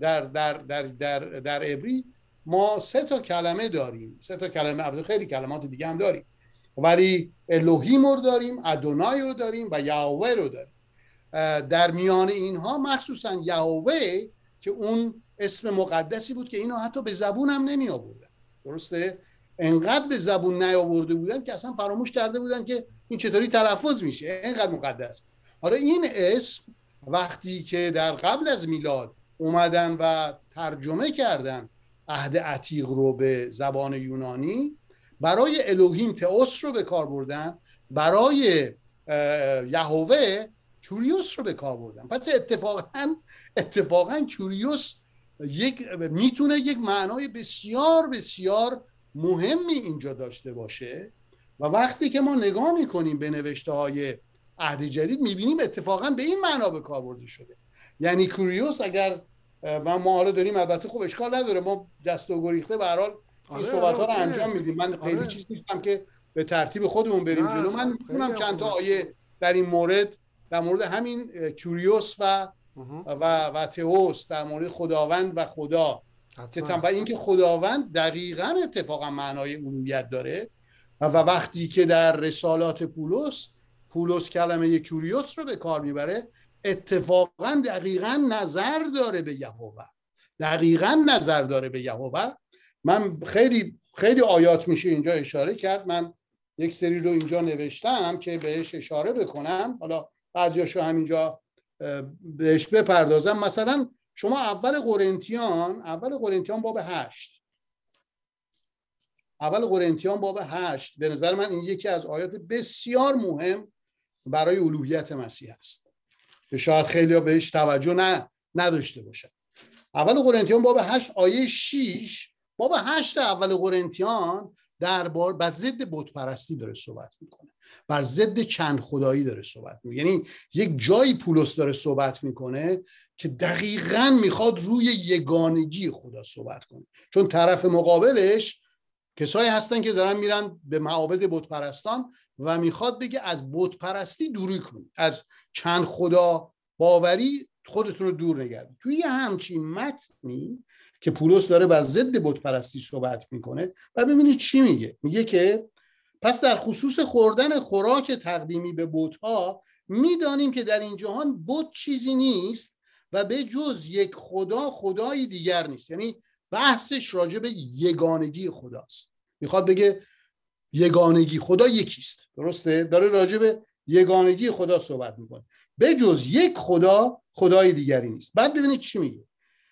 در در در در در عبری ما سه تا کلمه داریم. سه تا کلمه خیلی کلمات دیگه هم داریم. ولی الوهیم رو داریم ادونای رو داریم و یهوه رو داریم. در میان اینها مخصوصا یهوه که اون اسم مقدسی بود که اینو حتی به زبون نمی آوردن. درسته؟ انقدر به زبون نیاورده بودن که اصلا فراموش کرده بودن که این چطوری تلفظ میشه. انقدر مقدس حالا این اسم وقتی که در قبل از میلاد اومدن و ترجمه کردن عهد عتیق رو به زبان یونانی برای الوهیم تئوس رو به کار بردن برای یهوه کوریوس رو به کار بردن. پس اتفاقا اتفاقا کوریوس یک می‌تونه یک معنای بسیار بسیار مهمی اینجا داشته باشه و وقتی که ما نگاه می‌کنیم به نوشته های عهد جدید می‌بینیم اتفاقا به این معنا به کار برده شده. یعنی کوریوس اگر و ما حالا داریم البته خب اشکال نداره. ما دست و گریخته به حال این آره، صحبت ها رو انجام میدیم. من خیلی آره. چیز نیستم که به ترتیب خودمون بریم جلو. من می‌تونم چند تا آیه در این مورد در مورد همین کوریوس و و و تئوس در مورد خداوند و خدا. که و اینکه خداوند دقیقا اتفاقا معنای الوهیت داره و وقتی که در رسالات پولس پولس کلمه کوریوس رو به کار می‌بره اتفاقا دقیقا نظر داره به یهوه. دقیقا نظر داره به یهوه. من خیلی خیلی آیات میشه اینجا اشاره کرد. من یک سری رو اینجا نوشتم که بهش اشاره بکنم. حالا بعضیاشو همینجا بهش بپردازم. مثلا شما اول قرنتیان اول قرنتیان باب هشت. اول قرنتیان باب هشت. به نظر من این یکی از آیات بسیار مهم برای الوهیت مسیح است. که شاید خیلی بهش توجه نه نداشته باشن. اول قرنتیان باب هشت آیه 6 باب هشت اول قرنتیان دربار بر ضد بت پرستی داره صحبت می‌کنه. بر ضد چند خدایی داره صحبت می‌کنه. یعنی یک جایی پولس داره صحبت می‌کنه که دقیقا می‌خواد روی یگانگی خدا صحبت کنه. چون طرف مقابلش کسایی هستن که دارن میرن به معابد بت پرستان و می‌خواد بگه از بت پرستی دوری کنید از چند خدا باوری خودتون رو دور نگردید توی همچین متنی که پولس داره بر ضد بت پرستی صحبت می‌کنه و ببینید چی میگه؟ میگه که پس در خصوص خوردن خوراک تقدیمی به بت ها می‌دانیم که در این جهان بت چیزی نیست و به جز یک خدا خدایی دیگر نیست. یعنی بحثش راجع به یگانگی خداست. می‌خواد بگه یگانگی خدا یکیست. درسته؟ داره راجع به یگانگی خدا صحبت می‌کنه. به جز یک خدا خدای دیگری نیست. بعد ببینید چی میگه.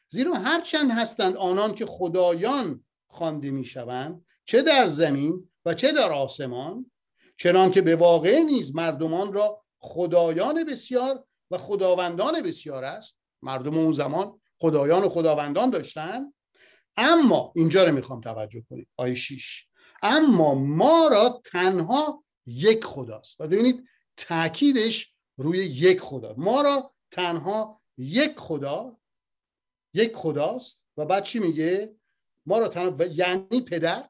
زیرا هرچند هستند آنان که خدایان خوانده می‌شوند چه در زمین و چه در آسمان؟ چنان که به واقع نیز مردمان را خدایان بسیار و خداوندان بسیار است. مردم اون زمان خدایان و خداوندان داشتن. اما اینجا رو می‌خوام توجه کنید آیه 6 اما ما را تنها یک خداست. و ببینید تاکیدش روی یک خدا. ما را تنها یک خدا یک خداست. و بعد چی میگه؟ ما را تنها یعنی پدر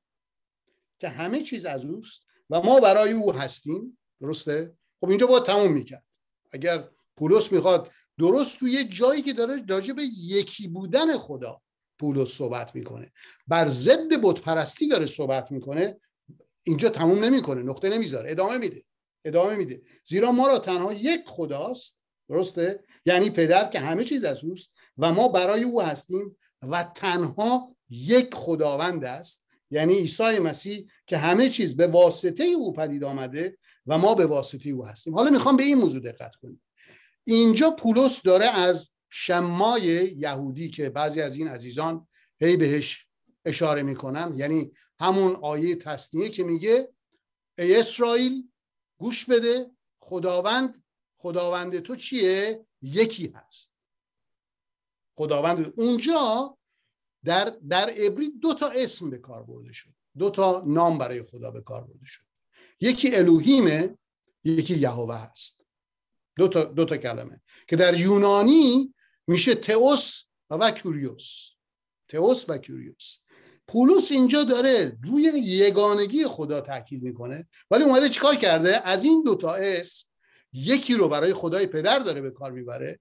که همه چیز از اوست و ما برای او هستیم. درسته؟ خب اینجا باید تموم می‌کرد. اگر پولس می‌خواد درست توی جایی که داره راجع به یکی بودن خدا پولس صحبت می‌کنه بر ضد بت پرستی داره صحبت می‌کنه اینجا تموم نمی‌کنه نقطه نمی‌ذاره. ادامه میده. ادامه میده. زیرا ما را تنها یک خداست. درسته؟ یعنی پدر که همه چیز از اوست و ما برای او هستیم و تنها یک خداوند است. یعنی عیسی مسیح که همه چیز به واسطه او پدید آمده و ما به واسطه او هستیم. حالا می‌خوام به این موضوع دقت کنیم. اینجا پولس داره از شمای یهودی که بعضی از این عزیزان هی بهش اشاره می‌کنن یعنی همون آیه تصنیه که میگه ای اسرائیل گوش بده خداوند خداوند تو چیه؟ یکی هست. خداوند اونجا در در عبری دو تا اسم به کار برده شد. دو تا نام برای خدا به کار برده شد. یکی الوهیمه یکی یهوه هست. دو تا, دو تا کلمه. که در یونانی میشه تئوس و کوریوس. تئوس و کوریوس. پولس اینجا داره روی یگانگی خدا تاکید می‌کنه. ولی اومده چیکار کرده؟ از این دوتا اسم یکی رو برای خدای پدر داره به کار می‌بره.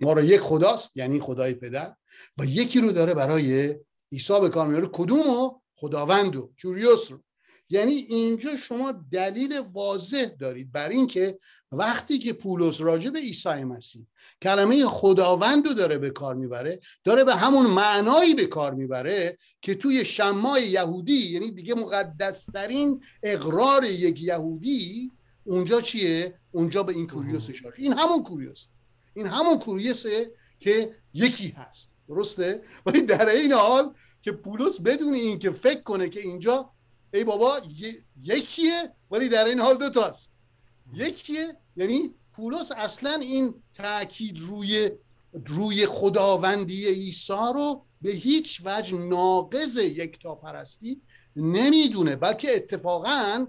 ما رو یک خداست یعنی خدای پدر و یکی رو داره برای عیسی به کار میاره کدومو؟ خداوند و کیوریوس رو. یعنی اینجا شما دلیل واضح دارید بر اینکه وقتی که پولس راجع به عیسی مسیح کلمه خداوند رو داره به کار می‌بره داره به همون معنایی به کار می‌بره که توی شمای یهودی یعنی دیگه مقدسترین اقرار یک یهودی اونجا چیه؟ اونجا به این کوریوس اشاره. این همون کوریوس این همون کوریوسه که یکی هست. درسته؟ ولی در این حال که پولس بدون این که فکر کنه که اینجا ای بابا یکیه ولی در این حال دوتاست یکیه یعنی پولس اصلا این تاکید روی روی خداوندی عیسی رو به هیچ وجه ناقض یکتا پرستی نمی‌دونه بلکه اتفاقا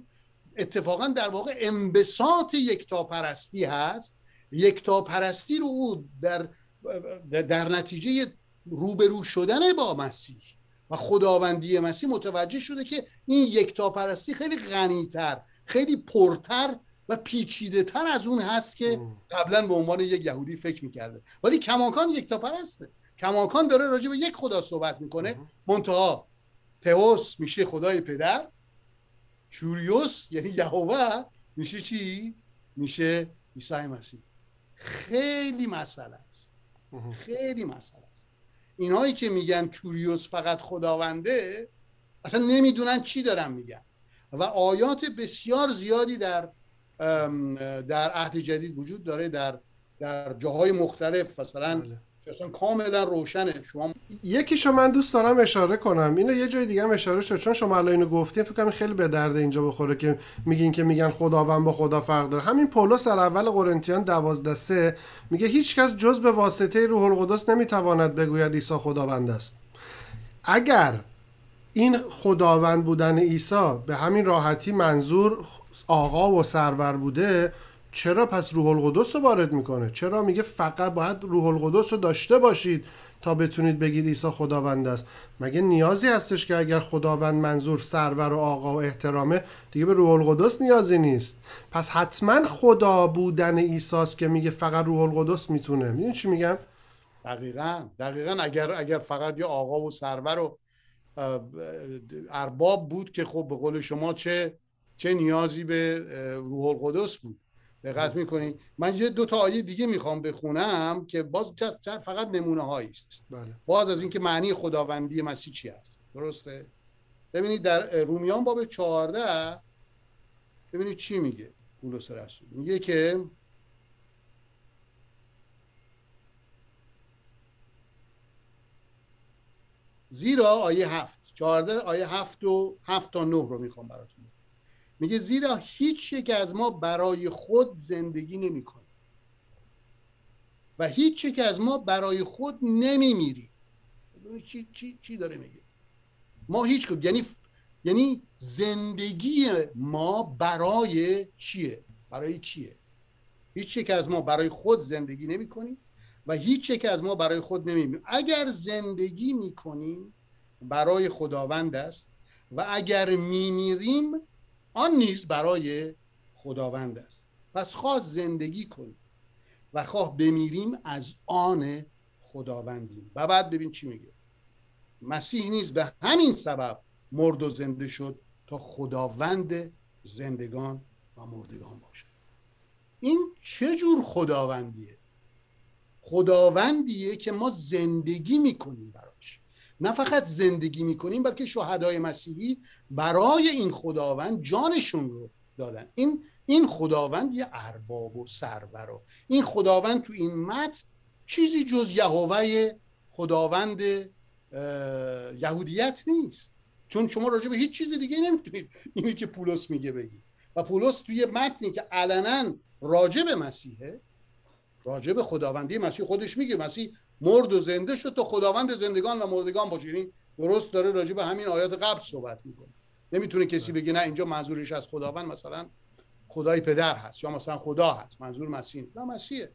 اتفاقا در واقع انبساط یکتا پرستی هست. یکتا پرستی رو او در در نتیجه روبرو شدن با مسیح و خداوندی مسیح متوجه شده که این یکتا پرستی خیلی غنیتر خیلی پرتر و پیچیده تر از اون هست که قبلا به عنوان یک یهودی فکر می‌کرده. ولی کماکان یکتا پرسته کماکان داره راجع به یک خدا صحبت می‌کنه. منتها تئوس میشه خدای پدر کیوریوس یعنی یهوه میشه چی؟ میشه عیسی مسیح. خیلی مسئله است. خیلی مسئله است. اینهایی که میگن کوریوس فقط خداونده اصلا نمی‌دونن چی دارن میگن. و آیات بسیار زیادی در در عهد جدید وجود داره در در جاهای مختلف مثلا بله. اصلا کاملا روشنه. شما یکیشو من دوست دارم اشاره کنم. اینو یه جای دیگه هم اشاره شد. چون شما الان اینو گفتین فکر کنم خیلی به درد اینجا بخوره که میگین که میگن خداوند با خدا فرق داره. همین پولس در اول قرنتیان 12 سه میگه هیچکس جز به واسطه روح القدس نمی‌تواند بگوید عیسی خداوند است. اگر این خداوند بودن عیسی به همین راحتی منظور آقا و سرور بوده چرا پس روح القدس رو وارد می‌کنه؟ چرا میگه فقط باید روح القدس رو داشته باشید تا بتونید بگید عیسی خداوند است؟ مگه نیازی هستش که اگر خداوند منظور سرور و آقا و احترامه دیگه به روح القدس نیازی نیست؟ پس حتما خدا بودن عیسی که میگه فقط روح القدس می‌تونه. می‌دونی چی میگم؟ دقیقا. دقیقا اگر اگر فقط یه آقا و سرور و ارباب بود که خب به قول شما چه چه نیازی به روح القدس بود. دقت می‌کنین من یه دو تا آیه دیگه می‌خوام بخونم که باز فقط نمونه هایی است. بله. باز از اینکه معنی خداوندی مسیح چی است؟ درسته؟ ببینید در رومیان باب 14 ببینید چی میگه پولس رسول. میگه که زیرا آیه هفت چهارده آیه هفت و هفت تا نه رو می‌خوام براتون میگه زیرا هیچ یک از ما برای خود زندگی نمی کنیم و هیچ یک از ما برای خود نمی میریم چی, چی, چی داره میگه؟ ما هیچ یعنی یعنی زندگی ما برای چیه؟ برای چیه؟ هیچ یک از ما برای خود زندگی نمی کنیم و هیچ یک از ما برای خود نمی اگر زندگی می کنیم برای خداوند است و اگر میمیریم آن نیز برای خداوند است. پس خواه زندگی کنیم و خواه بمیریم از آن خداوندیم. و بعد ببین چی میگه. مسیح نیز به همین سبب مرد و زنده شد تا خداوند زندگان و مردگان باشد. این چه جور خداوندیه؟ خداوندیه که ما زندگی می‌کنیم براش نه فقط زندگی می‌کنیم بلکه شهدای مسیحی برای این خداوند جانشون رو دادن. این این خداوند یه ارباب و سرور و این خداوند تو این متن چیزی جز یهوه خداوند یهودیت نیست. چون شما راجع به هیچ چیز دیگه نمی‌تونید اینی که پولس میگه بگید و پولس توی متنی که علنا راجع به مسیحه راجع به خداوندی مسیح خودش میگه مسیح مرد و زنده شد تا خداوند زندگان و مردگان باشه. یعنی درست داره راجع به همین آیات قبل صحبت می‌کنه. نمی‌تونه کسی بگه نه اینجا منظورش از خداوند مثلا خدای پدر هست یا مثلا خدا هست. منظور مسیح نه مسیحه.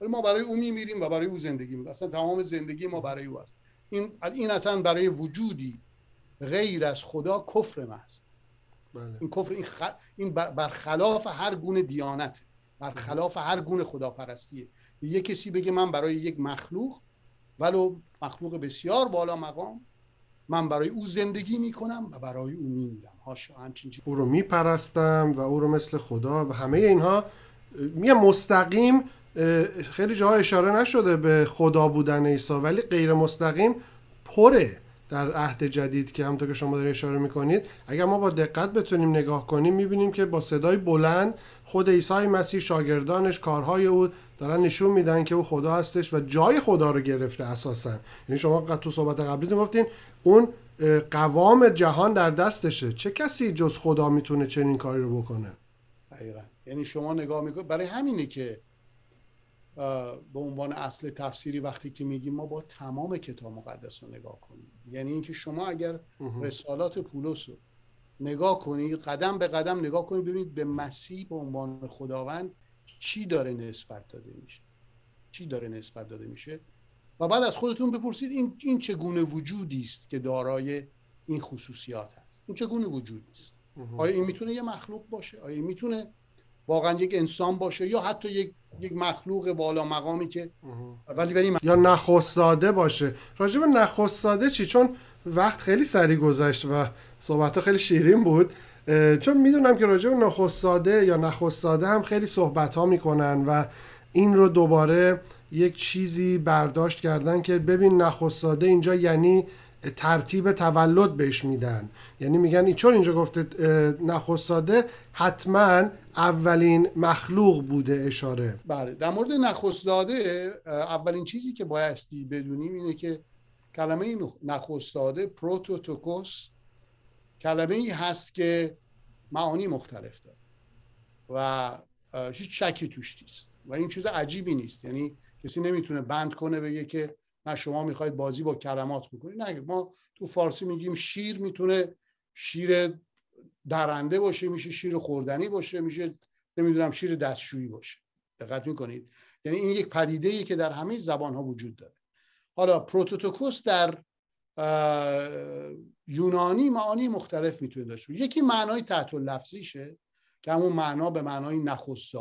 ولی ما برای او میمیریم و برای او زندگی می‌کنیم. اصلا تمام زندگی ما برای او هست. این این اصلا برای وجودی غیر از خدا کفر محض بله. این کفر این, خ... این برخلاف هر گونه دیانته برخلاف هر گونه خداپرستیه. یه کسی بگه من برای یک مخلوق ولو مخلوق بسیار بالا مقام من برای او زندگی می‌کنم و برای او میمیرم. هاشا همچین او رو میپرستم و او رو مثل خدا و همه اینها. میگه مستقیم خیلی جاها اشاره نشده به خدا بودن عیسی ولی غیر مستقیم پره. در عهد جدید که همونطور که شما دارین اشاره می‌کنید اگر ما با دقت بتونیم نگاه کنیم می‌بینیم که با صدای بلند خود عیسی مسیح شاگردانش کارهای او دارن نشون میدن که او خدا هستش و جای خدا رو گرفته اساسا. یعنی شما تو صحبت قبلیتون گفتین اون قوام جهان در دستشه. چه کسی جز خدا می‌تونه چنین کاری رو بکنه؟ دقیقا. یعنی شما نگاه می‌کنید برای همینه که به عنوان اصل تفسیری وقتی که میگیم ما با تمام کتاب مقدس رو نگاه کنیم. یعنی اینکه شما اگر رسالات پولس رو نگاه کنید قدم به قدم نگاه کنید ببینید به مسیح به عنوان خداوند چی داره نسبت داده میشه. چی داره نسبت داده میشه؟ و بعد از خودتون بپرسید این این چگونه وجودی است که دارای این خصوصیات هست؟ این چگونه وجودی است آیا این می‌تونه یه مخلوق باشه؟ آیا این می‌تونه واقعا یک انسان باشه یا حتی یک یک مخلوق بالا مقامی که ولی ولی یا نخستاده باشه. راجب نخستاده چی؟ چون وقت خیلی سریع گذشت و صحبت خیلی شیرین بود. چون می‌دونم که راجب نخستاده یا نخستاده هم خیلی صحبت ها می‌کنن و این رو دوباره یک چیزی برداشت کردن که ببین نخستاده اینجا یعنی ترتیب تولد بهش میدن. یعنی میگن چون اینجا گفته نخستاده حتما اولین مخلوق بوده اشاره. بله در مورد نخستاده اولین چیزی که بایستی بدونیم اینه که کلمه نخستاده پروتوتوکوس کلمه ای هست که معانی مختلف داره و هیچ شکی توش نیست و این چیز عجیبی نیست. یعنی کسی نمی‌تونه بند کنه بگه که نه شما می‌خواید بازی با کلمات بکنید. نه ما تو فارسی میگیم شیر می‌تونه شیر درنده باشه میشه شیر خوردنی باشه میشه نمی‌دونم شیر دستشویی باشه. دقت می‌کنید؟ یعنی این یک پدیده ای که در همه زبان ها وجود داره. حالا پروتوتوکوس در یونانی معانی مختلف می‌تونه داشته یکی معنای تحت لفظیشه که همون معنا به معنای نخست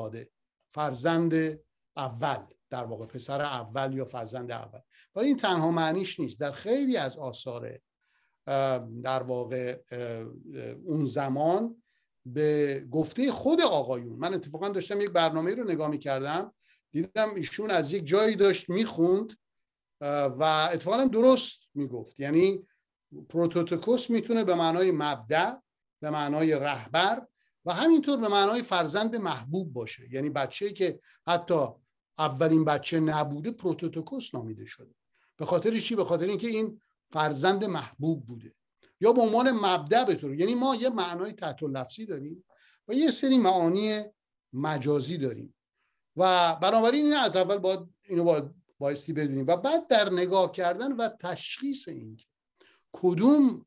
فرزند اول. در واقع پسر اول یا فرزند اول. ولی این تنها معنیش نیست. در خیلی از آثار در واقع اون زمان به گفته خود آقایون من اتفاقا داشتم یک برنامه رو نگاه می‌کردم دیدم ایشون از یک جایی داشت می‌خوند و اتفاقا درست می‌گفت. یعنی πρωτότοκος می‌تونه به معنای مبدع به معنای رهبر و همینطور به معنای فرزند محبوب باشه. یعنی بچه که حتی اولین بچه نبوده πρωτότοκος نامیده شده. به خاطر چی؟ به خاطر اینکه این فرزند محبوب بوده. یا به عنوان مبدع به طور یعنی ما یه معنای تحت لفظی داریم و یه سری معانی مجازی داریم. و بنابراین این از اول باید اینو باید بایستی بدونیم. و بعد در نگاه کردن و تشخیص این کدوم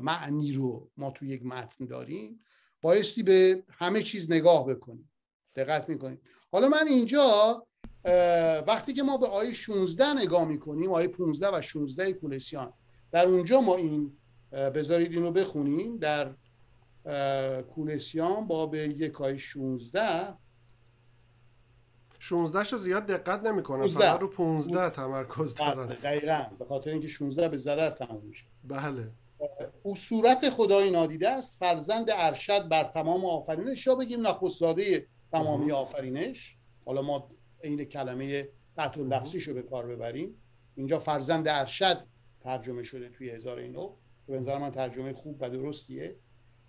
معنی رو ما تو یک متن داریم بایستی به همه چیز نگاه بکنیم. دقت می‌کنیم حالا من اینجا وقتی که ما به آیه 16 نگاه می‌کنیم آیه 15 و 16 کولسیان در اونجا ما این بذارید اینو بخونیم در کولسیان باب یک آیه 16 16 شو زیاد دقت نمی‌کنم فقط رو 15 تمرکز بله، دارن دقیقاً. به خاطر اینکه 16 به ضرر تموم میشه. بله. او صورت خدای نادیده است. فرزند ارشد بر تمام آفرینش. یا بگیم نخستزاده تمامی آفرینش. حالا ما این کلمه تحت لفظیش رو به کار ببریم. اینجا فرزند ارشد ترجمه شده توی هزار اینو به نظر من ترجمه خوب و درستیه.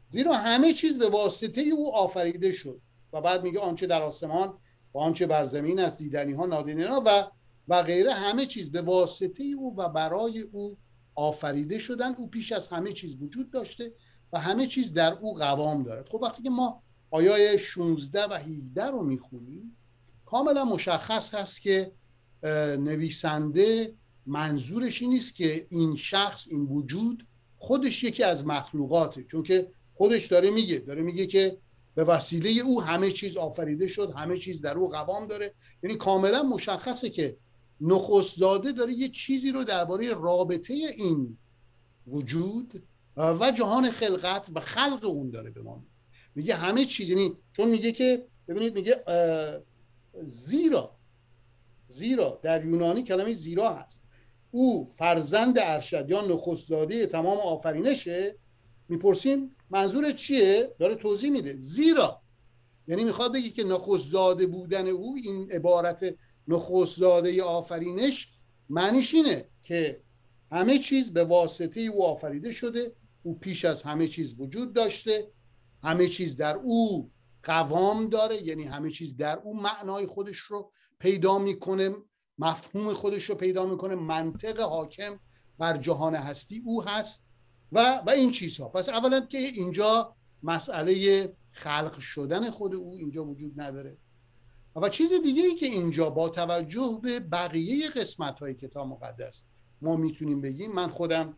زیرا همه چیز به واسطه او آفریده شد و بعد میگه آنچه در آسمان و آنچه بر زمین است دیدنی ها نادینی ها و و غیره همه چیز به واسطه او و برای او آفریده شدن. او پیش از همه چیز وجود داشته و همه چیز در او قوام دارد. خب وقتی که ما آیای 16 و 17 رو می‌خونیم کاملا مشخص هست که نویسنده منظورش این نیست که این شخص این وجود خودش یکی از مخلوقاته چون که خودش داره میگه داره میگه که به وسیله او همه چیز آفریده شد همه چیز در او قوام داره. یعنی کاملا مشخصه که نخست زاده داره یه چیزی رو درباره رابطه این وجود و جهان خلقت و خلق اون داره به ما میگه. همه چیز یعنی چون میگه که ببینید میگه زیرا زیرا در یونانی کلمه زیرا هست. او فرزند ارشد یا نخستزاده تمام آفرینشه. می‌پرسیم منظور چیه؟ داره توضیح میده. زیرا. یعنی می‌خواد بگی که نخستزاده بودن او این عبارت نخستزاده آفرینش معنیش اینه که همه چیز به واسطه او آفریده شده. او پیش از همه چیز وجود داشته. همه چیز در او قوام داره یعنی همه چیز در او معنای خودش رو پیدا می‌کنه مفهوم خودش رو پیدا می‌کنه منطق حاکم بر جهان هستی او هست و و این چیزها. پس اولا که اینجا مسئله خلق شدن خود او اینجا وجود نداره. و چیز دیگه ای که اینجا با توجه به بقیه قسمت های کتاب مقدس ما می‌تونیم بگیم من خودم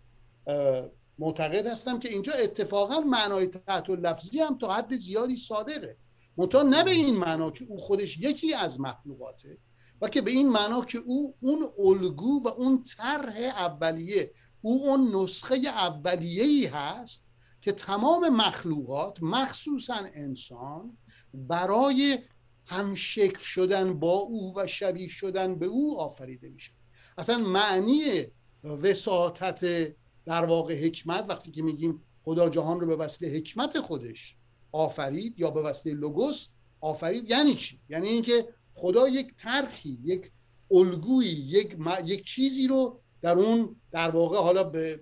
معتقد هستم که اینجا اتفاقا معنای تحت لفظی هم تا حد زیادی صادقه منتها نه به این معنا که او خودش یکی از مخلوقاته و که به این معنا که او اون الگو و اون طرح اولیه او اون نسخه اولیه ای هست که تمام مخلوقات مخصوصا انسان برای همشکل شدن با او و شبیه شدن به او آفریده میشه اصلا معنی وساطت در واقع حکمت وقتی که میگیم خدا جهان رو به وسیله حکمت خودش آفرید یا به وسیله لوگوس آفرید یعنی چی؟ یعنی اینکه خدا یک ترخی یک الگویی یک, یک چیزی رو در اون در واقع حالا به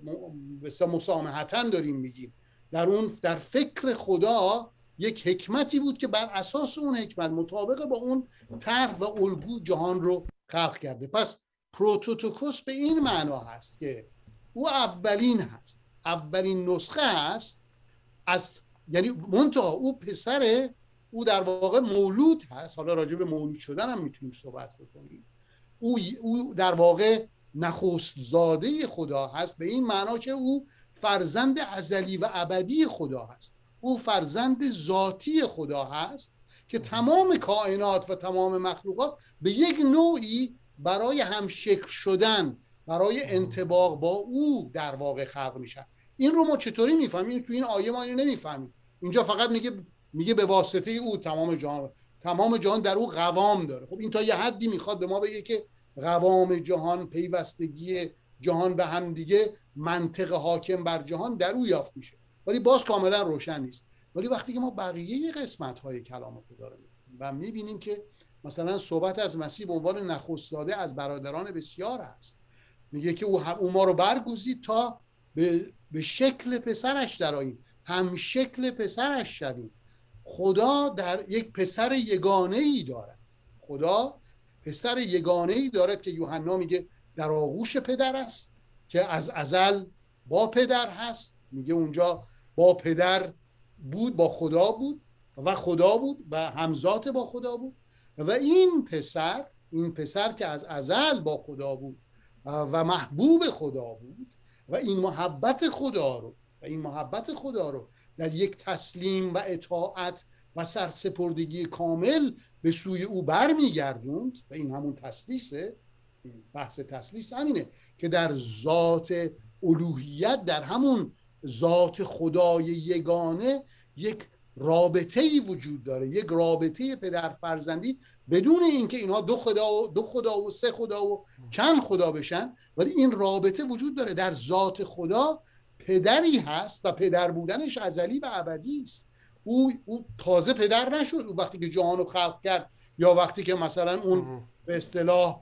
مسامحتا داریم میگیم. در اون در فکر خدا یک حکمتی بود که بر اساس اون حکمت مطابق با اون طرح و الگو جهان رو خلق کرده. پس پروتوتوکوس به این معنا هست که او اولین هست. اولین نسخه هست از یعنی منتها او پسر او در واقع مولود هست. حالا راجع به مولود شدن هم می‌تونیم صحبت بکنیم. او, او در واقع نخست زاده خدا هست. به این معنا که او فرزند ازلی و ابدی خدا هست. او فرزند ذاتی خدا هست که تمام کائنات و تمام مخلوقات به یک نوعی برای هم شکل شدن برای انتباق با او در واقع خلق میشن این رو ما چطوری می‌فهمیم؟ تو این آیه ما اینو نمی‌فهمیم. اینجا فقط میگه میگه به واسطه او تمام جهان تمام جهان در او قوام داره. خب این تا یه حدی می‌خواد به ما بگه که قوام جهان پیوستگی جهان به هم دیگه منطق حاکم بر جهان در او یافت میشه. ولی باز کاملا روشن نیست. ولی وقتی که ما بقیه قسمت های کلام خدا رو می‌کنیم و می‌بینیم که مثلا صحبت از مسیح به عنوان نخست داده از برادران بسیار است میگه که او, او ما رو برگزید تا به, به شکل پسرش دراییم هم شکل پسرش شویم. خدا در یک پسر یگانه ای دارد. خدا پسر یگانه ای دارد که یوحنا میگه در آغوش پدر است که از ازل با پدر هست. میگه اونجا با پدر بود با خدا بود و خدا بود و همزات با خدا بود. و این پسر این پسر که از ازل با خدا بود و محبوب خدا بود و این محبت خدا رو و این محبت خدا رو در یک تسلیم و اطاعت و سرسپردگی کامل به سوی او برمیگردوند و این همون تسلیسه بحث تسلیس همینه که در ذات الوهیت در همون ذات خدای یگانه یک رابطه ای وجود داره. یک رابطه پدر فرزندی بدون اینکه اینها دو خدا و دو خدا و سه خدا و چند خدا بشن ولی این رابطه وجود داره. در ذات خدا پدری هست و پدر بودنش ازلی و ابدی است. او, او تازه پدر نشد. او وقتی که جهان رو خلق کرد یا وقتی که مثلا اون به اصطلاح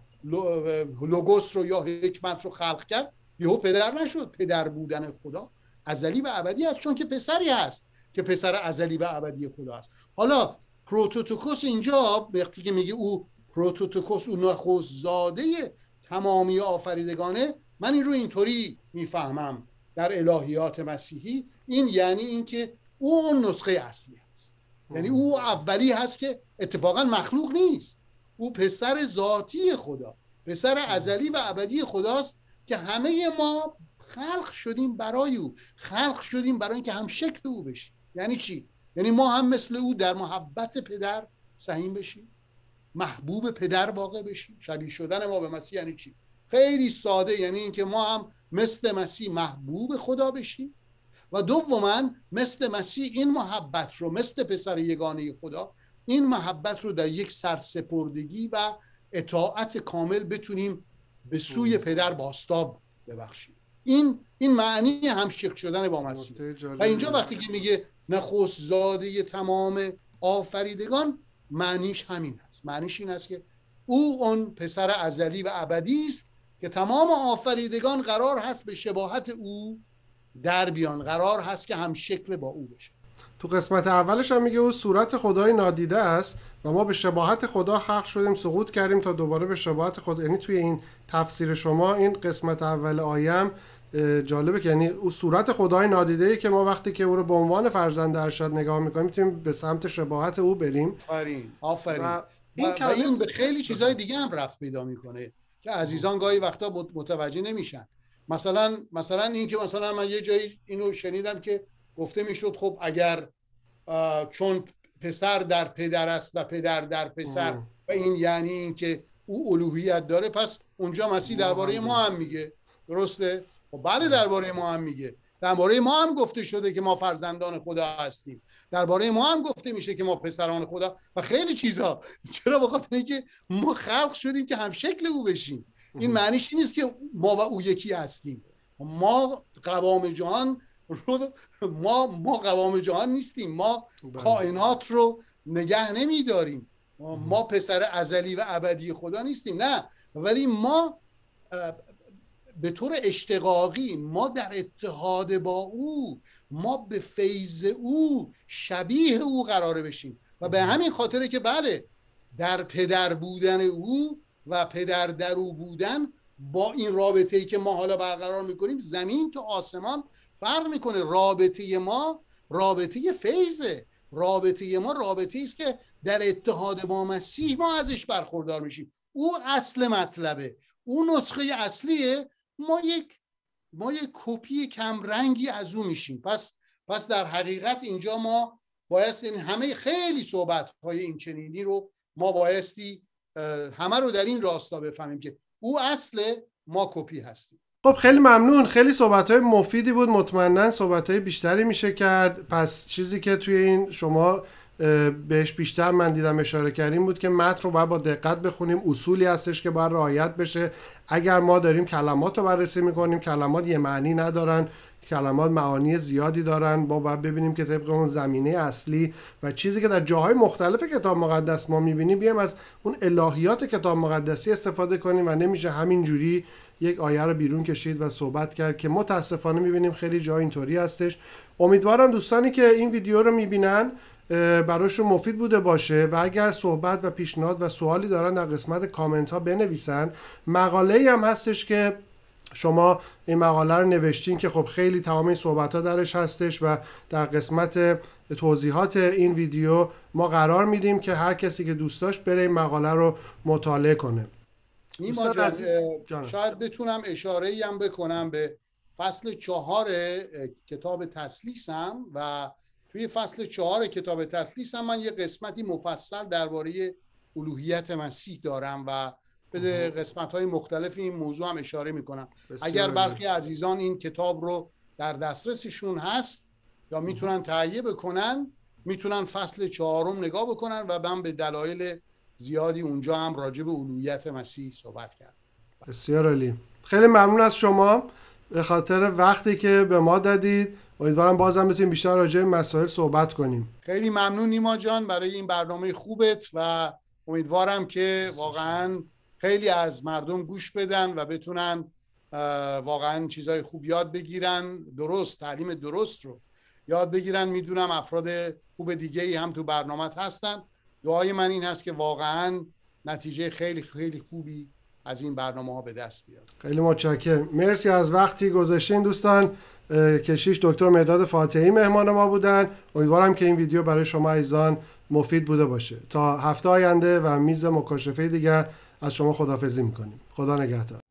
لوگوس رو یا حکمت رو خلق کرد یهو پدر نشد. پدر بودن خدا ازلی و ابدی است. چون که پسری هست. که پسر ازلی و ابدی خدا است. حالا πρωτότοκος اینجا وقتی که میگه او πρωτότοκος او نخست زاده تمامی آفریدگانه من این رو اینطوری می‌فهمم در الهیات مسیحی. این یعنی اینکه او اون نسخه اصلی هست. یعنی او اولی هست که اتفاقا مخلوق نیست. او پسر ذاتی خدا پسر ازلی و ابدی خداست که همه ما خلق شدیم برای او خلق شدیم برای اینکه هم شکل او بشیم. یعنی چی؟ یعنی ما هم مثل او در محبت پدر سهیم بشیم. محبوب پدر واقع بشیم. شبیه شدن ما به مسیح یعنی چی؟ خیلی ساده یعنی اینکه ما هم مثل مسیح محبوب خدا بشیم و دوما مثل مسیح این محبت رو مثل پسر یگانه خدا این محبت رو در یک سرسپردگی و اطاعت کامل بتونیم به سوی پدر باستاب ببخشید این این معنی همشک شدن با مسیح. و اینجا وقتی که میگه نخست زاده تمام آفریدگان معنیش همین است. معنیش این است که او اون پسر ازلی و ابدی است که تمام آفریدگان قرار هست به شباهت او در بیان قرار هست که هم شکل با او بشه. تو قسمت اولش هم میگه او صورت خدای نادیده است و ما به شباهت خدا خلق شدیم سقوط کردیم تا دوباره به شباهت خدا. یعنی توی این تفسیر شما این قسمت اول آیم جالبه که یعنی او صورت خدای نادیده ای که ما وقتی که او رو به عنوان فرزند ارشاد نگاه می‌کنیم می‌تونیم به سمت شباهت او بریم. آفرین آفرین. این, و, این به خیلی چیزهای دیگه هم رفت پیدا می‌کنه که عزیزان گاهی وقتا متوجه نمیشن. مثلا مثلا این که مثلا من یه جایی اینو شنیدم که گفته می‌شد خب اگر چون پسر در پدر است و پدر در پسر و این یعنی اینکه او الوهیت داره پس اونجا مسیح درباره ما هم میگه. درسته؟ خب بله درباره ما هم میگه. درباره ما هم گفته شده که ما فرزندان خدا هستیم. درباره ما هم گفته میشه که ما پسران خدا و خیلی چیزا. [LAUGHS] چرا؟ بخاطر اینکه ما خلق شدیم که هم شکل او بشیم. این معنیش نیست که ما و او یکی هستیم. ما قوام جهان رو [LAUGHS] ما ما قوام جهان نیستیم. ما بله. کائنات رو نگه نمیداریم. ما پسر ازلی و ابدی خدا نیستیم. نه. ولی ما به طور اشتقاقی ما در اتحاد با او ما به فیض او شبیه او قراره بشیم. و به همین خاطره که بله در پدر بودن او و پدر در او بودن با این رابطه ای که ما حالا برقرار می‌کنیم زمین تو آسمان فرق می‌کنه. رابطه ما رابطه فیضه. رابطه ما رابطه است که در اتحاد با مسیح ما ازش برخوردار میشیم. او اصل مطلبه. او نسخه اصلیه. ما یک ما یک کپی کم رنگی از او میشیم. پس پس در حقیقت اینجا ما بایست این همه خیلی صحبت های این چنینی رو ما بایستی همه رو در این راستا بفهمیم که او اصل ما کپی هستیم. خب خیلی ممنون. خیلی صحبت های مفیدی بود. مطمئنا صحبت های بیشتری میشه کرد. پس چیزی که توی این شما بهش بیشتر من دیدم اشاره کردیم بود که متن رو باید با دقت بخونیم. اصولی هستش که باید رعایت بشه. اگر ما داریم کلمات رو بررسی می‌کنیم کلمات یه معنی ندارن کلمات معانی زیادی دارن. ما باید ببینیم که طبق اون زمینه اصلی و چیزی که در جاهای مختلف کتاب مقدس ما می‌بینیم بیایم از اون الهیات کتاب مقدسی استفاده کنیم و نمیشه همینجوری یک آیه رو بیرون کشید و صحبت کرد که متاسفانه می‌بینیم خیلی جا اینطوری هستش. امیدوارم دوستانی که این ویدیو رو می‌بینن براشون مفید بوده باشه و اگر صحبت و پیشنهاد و سوالی دارن در قسمت کامنت ها بنویسن. مقاله هم هستش که شما این مقاله رو نوشتین که خب خیلی تمام این صحبت ها درش هستش و در قسمت توضیحات این ویدیو ما قرار میدیم که هر کسی که دوست داشت بره این مقاله رو مطالعه کنه. نیما شاید بتونم اشاره هم بکنم به فصل چهار کتاب تسلیسم و توی فصل چهار کتاب تسلیس هم من یه قسمتی مفصل درباره الوهیت مسیح دارم و به قسمت های مختلف این موضوع هم اشاره می‌کنم. اگر برخی عزیزان این کتاب رو در دسترسشون هست یا می‌تونن تهیه بکنن می‌تونن فصل چهارم نگاه بکنن و من به دلایل زیادی اونجا هم راجع به الوهیت مسیح صحبت کردم. بسیار عالی. خیلی ممنون از شما. به خاطر وقتی که به ما دادید امیدوارم بازم بتونیم بیشتر راجع به مسائل صحبت کنیم. خیلی ممنون نیما جان برای این برنامه خوبت و امیدوارم که واقعا خیلی از مردم گوش بدن و بتونن واقعا چیزهای خوب یاد بگیرن. درست تعلیم درست رو یاد بگیرن. می‌دونم افراد خوب دیگه ای هم تو برنامه هستن. دعای من این هست که واقعا نتیجه خیلی خیلی خوبی از این برنامه ها به دست بیاد. خیلی متشکرم. مرسی از وقتی گذاشتین دوستان. کشیش دکتر مداد فاتحی مهمان ما بودن. امیدوارم که این ویدیو برای شما ایزان مفید بوده باشه. تا هفته آینده و میز مکاشفه دیگر از شما خدافزی می‌کنیم. خدا نگهدار.